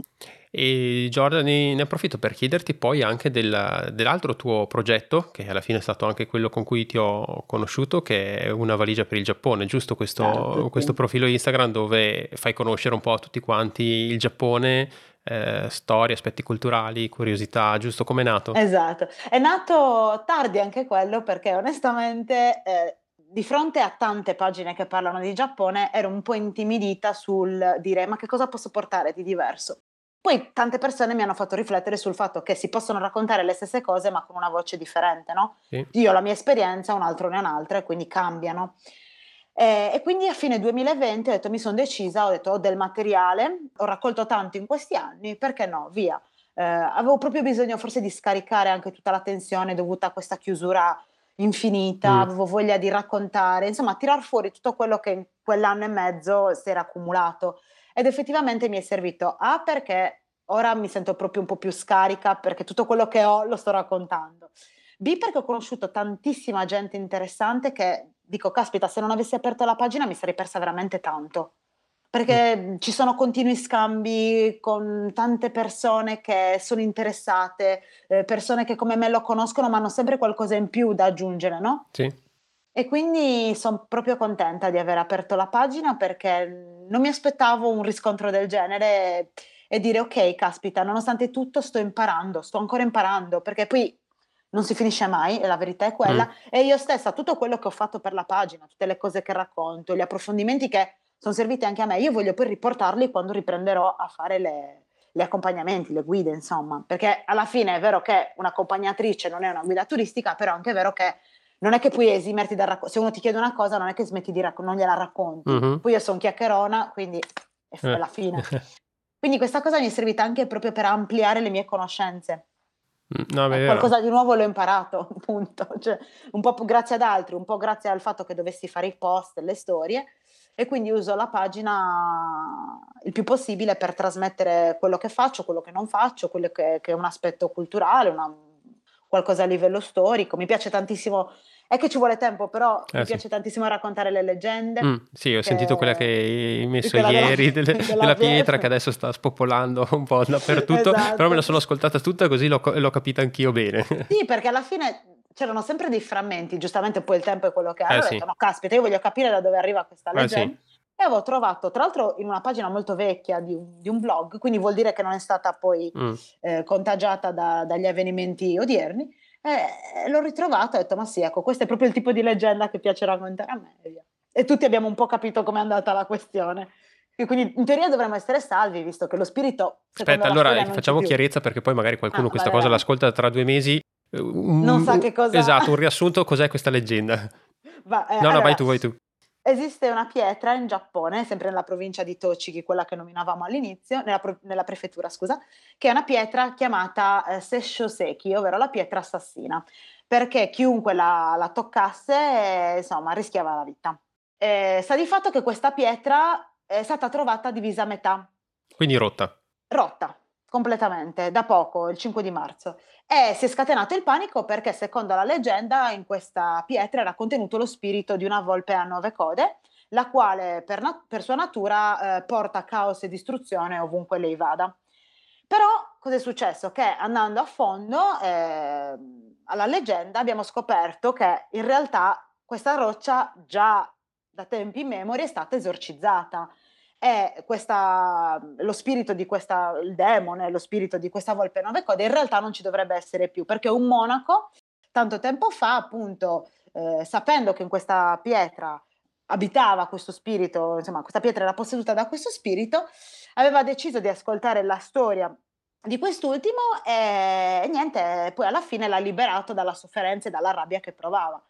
E Giorgia, ne, approfitto per chiederti poi anche del, dell'altro tuo progetto, che alla fine è stato anche quello con cui ti ho conosciuto, che è una valigia per il Giappone, giusto questo, certo, questo sì. profilo Instagram dove fai conoscere un po' a tutti quanti il Giappone, eh, storie, aspetti culturali, curiosità, giusto come è nato? Esatto, è nato tardi anche quello perché onestamente... Eh, di fronte a tante pagine che parlano di Giappone ero un po' intimidita sul dire ma che cosa posso portare di diverso. Poi tante persone mi hanno fatto riflettere sul fatto che si possono raccontare le stesse cose ma con una voce differente, no? Sì. Io ho la mia esperienza, un altro ne ha un'altra e quindi cambiano. E, e quindi a fine 2020 ho detto mi sono decisa, ho detto ho del materiale, ho raccolto tanto in questi anni, perché no, via. Eh, avevo proprio bisogno forse di scaricare anche tutta la tensione dovuta a questa chiusura infinita, mm. avevo voglia di raccontare, insomma, tirar fuori tutto quello che in quell'anno e mezzo si era accumulato. Ed effettivamente mi è servito A perché ora mi sento proprio un po' più scarica perché tutto quello che ho lo sto raccontando. B perché ho conosciuto tantissima gente interessante che dico, caspita, se non avessi aperto la pagina mi sarei persa veramente tanto perché mm. ci sono continui scambi con tante persone che sono interessate, eh, persone che come me lo conoscono ma hanno sempre qualcosa in più da aggiungere, no? Sì. E quindi sono proprio contenta di aver aperto la pagina perché non mi aspettavo un riscontro del genere e dire ok, caspita, nonostante tutto sto imparando, sto ancora imparando, perché poi non si finisce mai, e la verità è quella, mm. e io stessa tutto quello che ho fatto per la pagina, tutte le cose che racconto, gli approfondimenti che sono serviti anche a me. Io voglio poi riportarli quando riprenderò a fare le, gli accompagnamenti, le guide, insomma, perché alla fine è vero che un'accompagnatrice non è una guida turistica, però anche è vero che non è che puoi esimerti dal racconto. Se uno ti chiede una cosa, non è che smetti di raccontare, non gliela racconti. Uh-huh. Poi io sono chiacchierona, quindi è eh. la fine. quindi questa cosa mi è servita anche proprio per ampliare le mie conoscenze. No, beh, qualcosa di nuovo l'ho imparato, appunto. Cioè, un po' grazie ad altri, un po' grazie al fatto che dovessi fare i post, le storie, e quindi uso la pagina il più possibile per trasmettere quello che faccio, quello che non faccio, quello che, che è un aspetto culturale, una, qualcosa a livello storico. Mi piace tantissimo è che ci vuole tempo, però Eh, mi sì. piace tantissimo raccontare le leggende. Mm, sì, ho sentito quella che hai messo quella della- ieri delle- della della pietra pietra. che adesso sta spopolando un po' dappertutto, Esatto. però me la sono ascoltata tutta così l'ho, l'ho capita anch'io bene. Sì, perché alla fine c'erano sempre dei frammenti, giustamente poi il tempo è quello che è. Eh, Allora ho sì. detto, no, caspita, io voglio capire da dove arriva questa Eh, sì. E avevo trovato, tra l'altro, in una pagina molto vecchia di un, di un blog, quindi vuol dire che non è stata poi Mm. eh, contagiata da- dagli avvenimenti odierni. E l'ho ritrovata e ho detto, ma sì, ecco, questo è proprio il tipo di leggenda che piace raccontare a me. E. E tutti abbiamo un po' capito com'è andata la questione. E quindi in teoria dovremmo essere salvi, visto che lo spirito... Aspetta, allora facciamo chiarezza perché poi magari qualcuno Ah, questa vai, cosa l'ascolta tra due mesi. Un- Non sa che cosa- Esatto, un riassunto, cos'è questa leggenda? Va- eh, No, no, allora, vai tu, vai tu. Esiste una pietra in Giappone, sempre nella provincia di Tochigi, quella che nominavamo all'inizio, nella, pro- nella prefettura, scusa, che è una pietra chiamata eh, Sessho-seki, ovvero la pietra assassina, perché chiunque la, la toccasse, eh, insomma, rischiava la vita. Eh, sta di fatto che questa pietra è stata trovata divisa a metà, Quindi rotta. rotta completamente da poco, il 5 di marzo. E si è scatenato il panico perché, secondo la leggenda, in questa pietra era contenuto lo spirito di una volpe a nove code, la quale per, na- per sua natura eh, porta caos e distruzione ovunque lei vada. Però cosa è successo? Che andando a fondo eh, alla leggenda abbiamo scoperto che in realtà questa roccia già da tempi immemori è stata esorcizzata e questa, lo spirito di questa, il demone, lo spirito di questa volpe nove code in realtà non ci dovrebbe essere più perché un monaco tanto tempo fa appunto eh, sapendo che in questa pietra abitava questo spirito, insomma questa pietra era posseduta da questo spirito, aveva deciso di ascoltare la storia di quest'ultimo e niente, poi alla fine l'ha liberato dalla sofferenza e dalla rabbia che provava.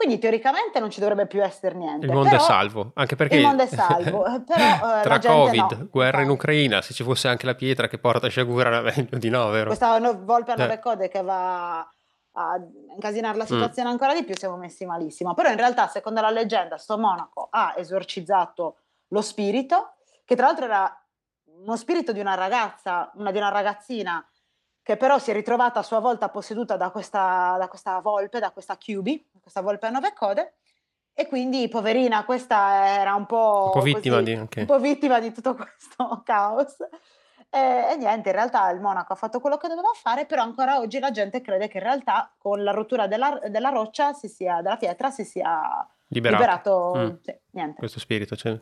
Quindi teoricamente non ci dovrebbe più essere niente. Il mondo però- è salvo, anche perché il mondo è salvo, però, eh, tra Covid, no, guerra in. Ucraina, se ci fosse anche la pietra che porta sciagura era meglio di no, vero? Questa no- volpe a nove code che va a incasinare Mm. la situazione ancora di più, siamo messi malissimo. Però in realtà, secondo la leggenda, sto monaco ha esorcizzato lo spirito, che tra l'altro era uno spirito di una ragazza, una, di una ragazzina, che però si è ritrovata a sua volta posseduta da questa, da questa volpe, da questa Cubi, questa volpe a nove code. E quindi, poverina, questa era un po', Un po' vittima così, di- anche. un po' vittima di tutto questo caos. E, e niente, in realtà il monaco ha fatto quello che doveva fare, però ancora oggi la gente crede che in realtà con la rottura della, della roccia, si sia, della pietra, si sia Liberato. liberato. Mm. sì, niente, Questo spirito, cioè.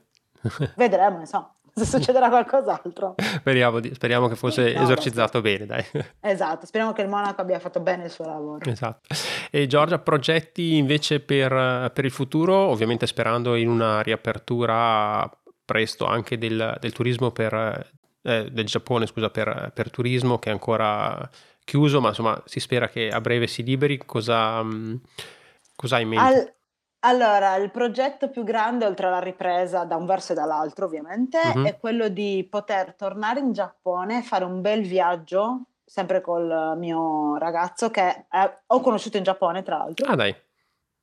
vedremo, insomma, se succederà qualcos'altro. speriamo, di- speriamo che fosse No, esorcizzato bene, dai. Esatto, speriamo che il monaco abbia fatto bene il suo lavoro. Esatto. E Giorgia, progetti invece per, per il futuro, ovviamente sperando in una riapertura presto anche del, del turismo per, eh, del Giappone, scusa, per, per turismo che è ancora chiuso, ma insomma si spera che a breve si liberi. Cosa, mh, cosa hai in mente? Al- allora, il progetto più grande, oltre alla ripresa da un verso e dall'altro, ovviamente, Mhm. è quello di poter tornare in Giappone, fare un bel viaggio, sempre col mio ragazzo che eh, ho conosciuto in Giappone, tra l'altro. Ah dai,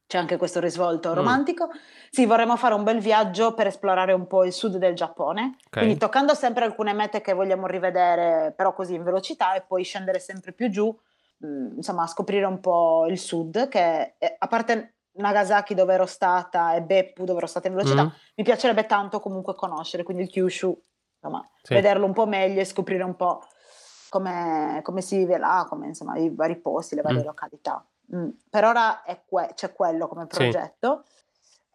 C'è anche questo risvolto Mm. romantico. Sì, vorremmo fare un bel viaggio per esplorare un po' il sud del Giappone, ok. quindi toccando sempre alcune mete che vogliamo rivedere, però così in velocità, e poi scendere sempre più giù, mh, insomma, scoprire un po' il sud, che è- a parte Nagasaki dove ero stata e Beppu dove ero stata in velocità, Mm, mi piacerebbe tanto comunque conoscere, quindi il Kyushu, insomma, sì. vederlo un po' meglio e scoprire un po' come, come si vive là, come insomma i vari posti, le varie Mm. località. Mm. Per ora è que- c'è quello come Sì. progetto.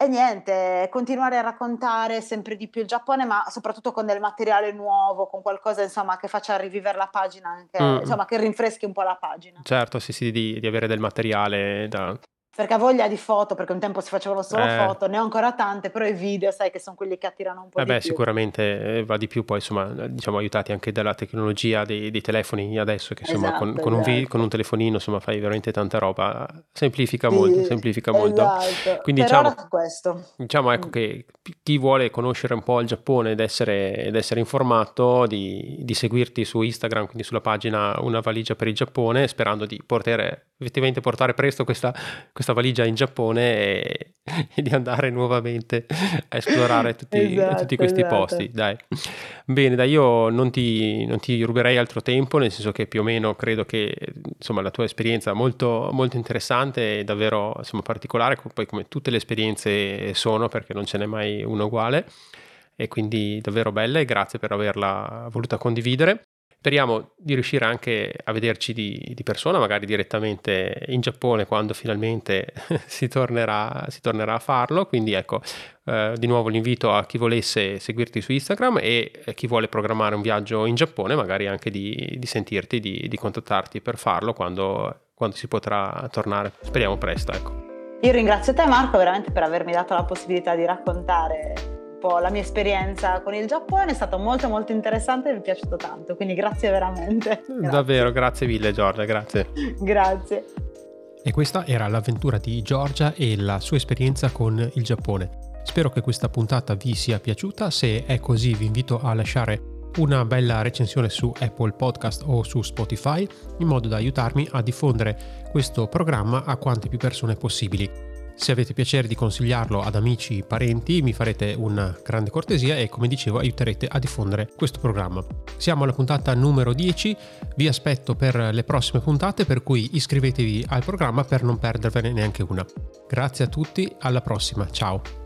E niente, continuare a raccontare sempre di più il Giappone, ma soprattutto con del materiale nuovo, con qualcosa insomma che faccia rivivere la pagina, anche, Mm. insomma che rinfreschi un po' la pagina. Certo, sì, sì, di, di avere del materiale da... Perché ha voglia di foto, perché un tempo si facevano solo Eh. foto, ne ho ancora tante, però i video sai che sono quelli che attirano un po' Eh di beh, più. sicuramente eh, va di più poi, insomma, diciamo aiutati anche dalla tecnologia dei, dei telefoni adesso, che insomma con, Esatto, con un vi- esatto. con un telefonino insomma fai veramente tanta roba, semplifica Sì, molto, semplifica molto. Esatto. Quindi per diciamo- questo. Diciamo ecco Mm. che chi vuole conoscere un po' il Giappone ed essere, ed essere informato, di, di seguirti su Instagram, quindi sulla pagina Una valigia per il Giappone, sperando di poter effettivamente portare presto questa, questa valigia in Giappone e, e di andare nuovamente a esplorare tutti, esatto, tutti questi esatto. posti. Dai. Bene, dai, io non ti, non ti, ruberei altro tempo, nel senso che più o meno credo che insomma, la tua esperienza molto, molto interessante e davvero insomma, particolare, poi come tutte le esperienze sono, perché non ce n'è mai una uguale e quindi davvero bella e grazie per averla voluta condividere. Speriamo di riuscire anche a vederci di, di persona, magari direttamente in Giappone quando finalmente si, tornerà, si tornerà, a farlo. Quindi ecco, eh, di nuovo l'invito a chi volesse seguirti su Instagram e chi vuole programmare un viaggio in Giappone, magari anche di, di sentirti, di, di, contattarti per farlo quando, quando si potrà tornare. Speriamo presto, ecco. Io ringrazio te Marco veramente per avermi dato la possibilità di raccontare po' la mia esperienza con il Giappone, è stato molto molto interessante e mi è piaciuto tanto, quindi grazie veramente. Grazie. Davvero, grazie mille Giorgia, grazie. grazie. E questa era l'avventura di Giorgia e la sua esperienza con il Giappone. Spero che questa puntata vi sia piaciuta, se è così vi invito a lasciare una bella recensione su Apple Podcast o su Spotify in modo da aiutarmi a diffondere questo programma a quante più persone possibili. Se avete piacere di consigliarlo ad amici, parenti, mi farete una grande cortesia e come dicevo aiuterete a diffondere questo programma. Siamo alla puntata numero 10, vi aspetto per le prossime puntate per cui iscrivetevi al programma per non perdervene neanche una. Grazie a tutti, alla prossima, ciao!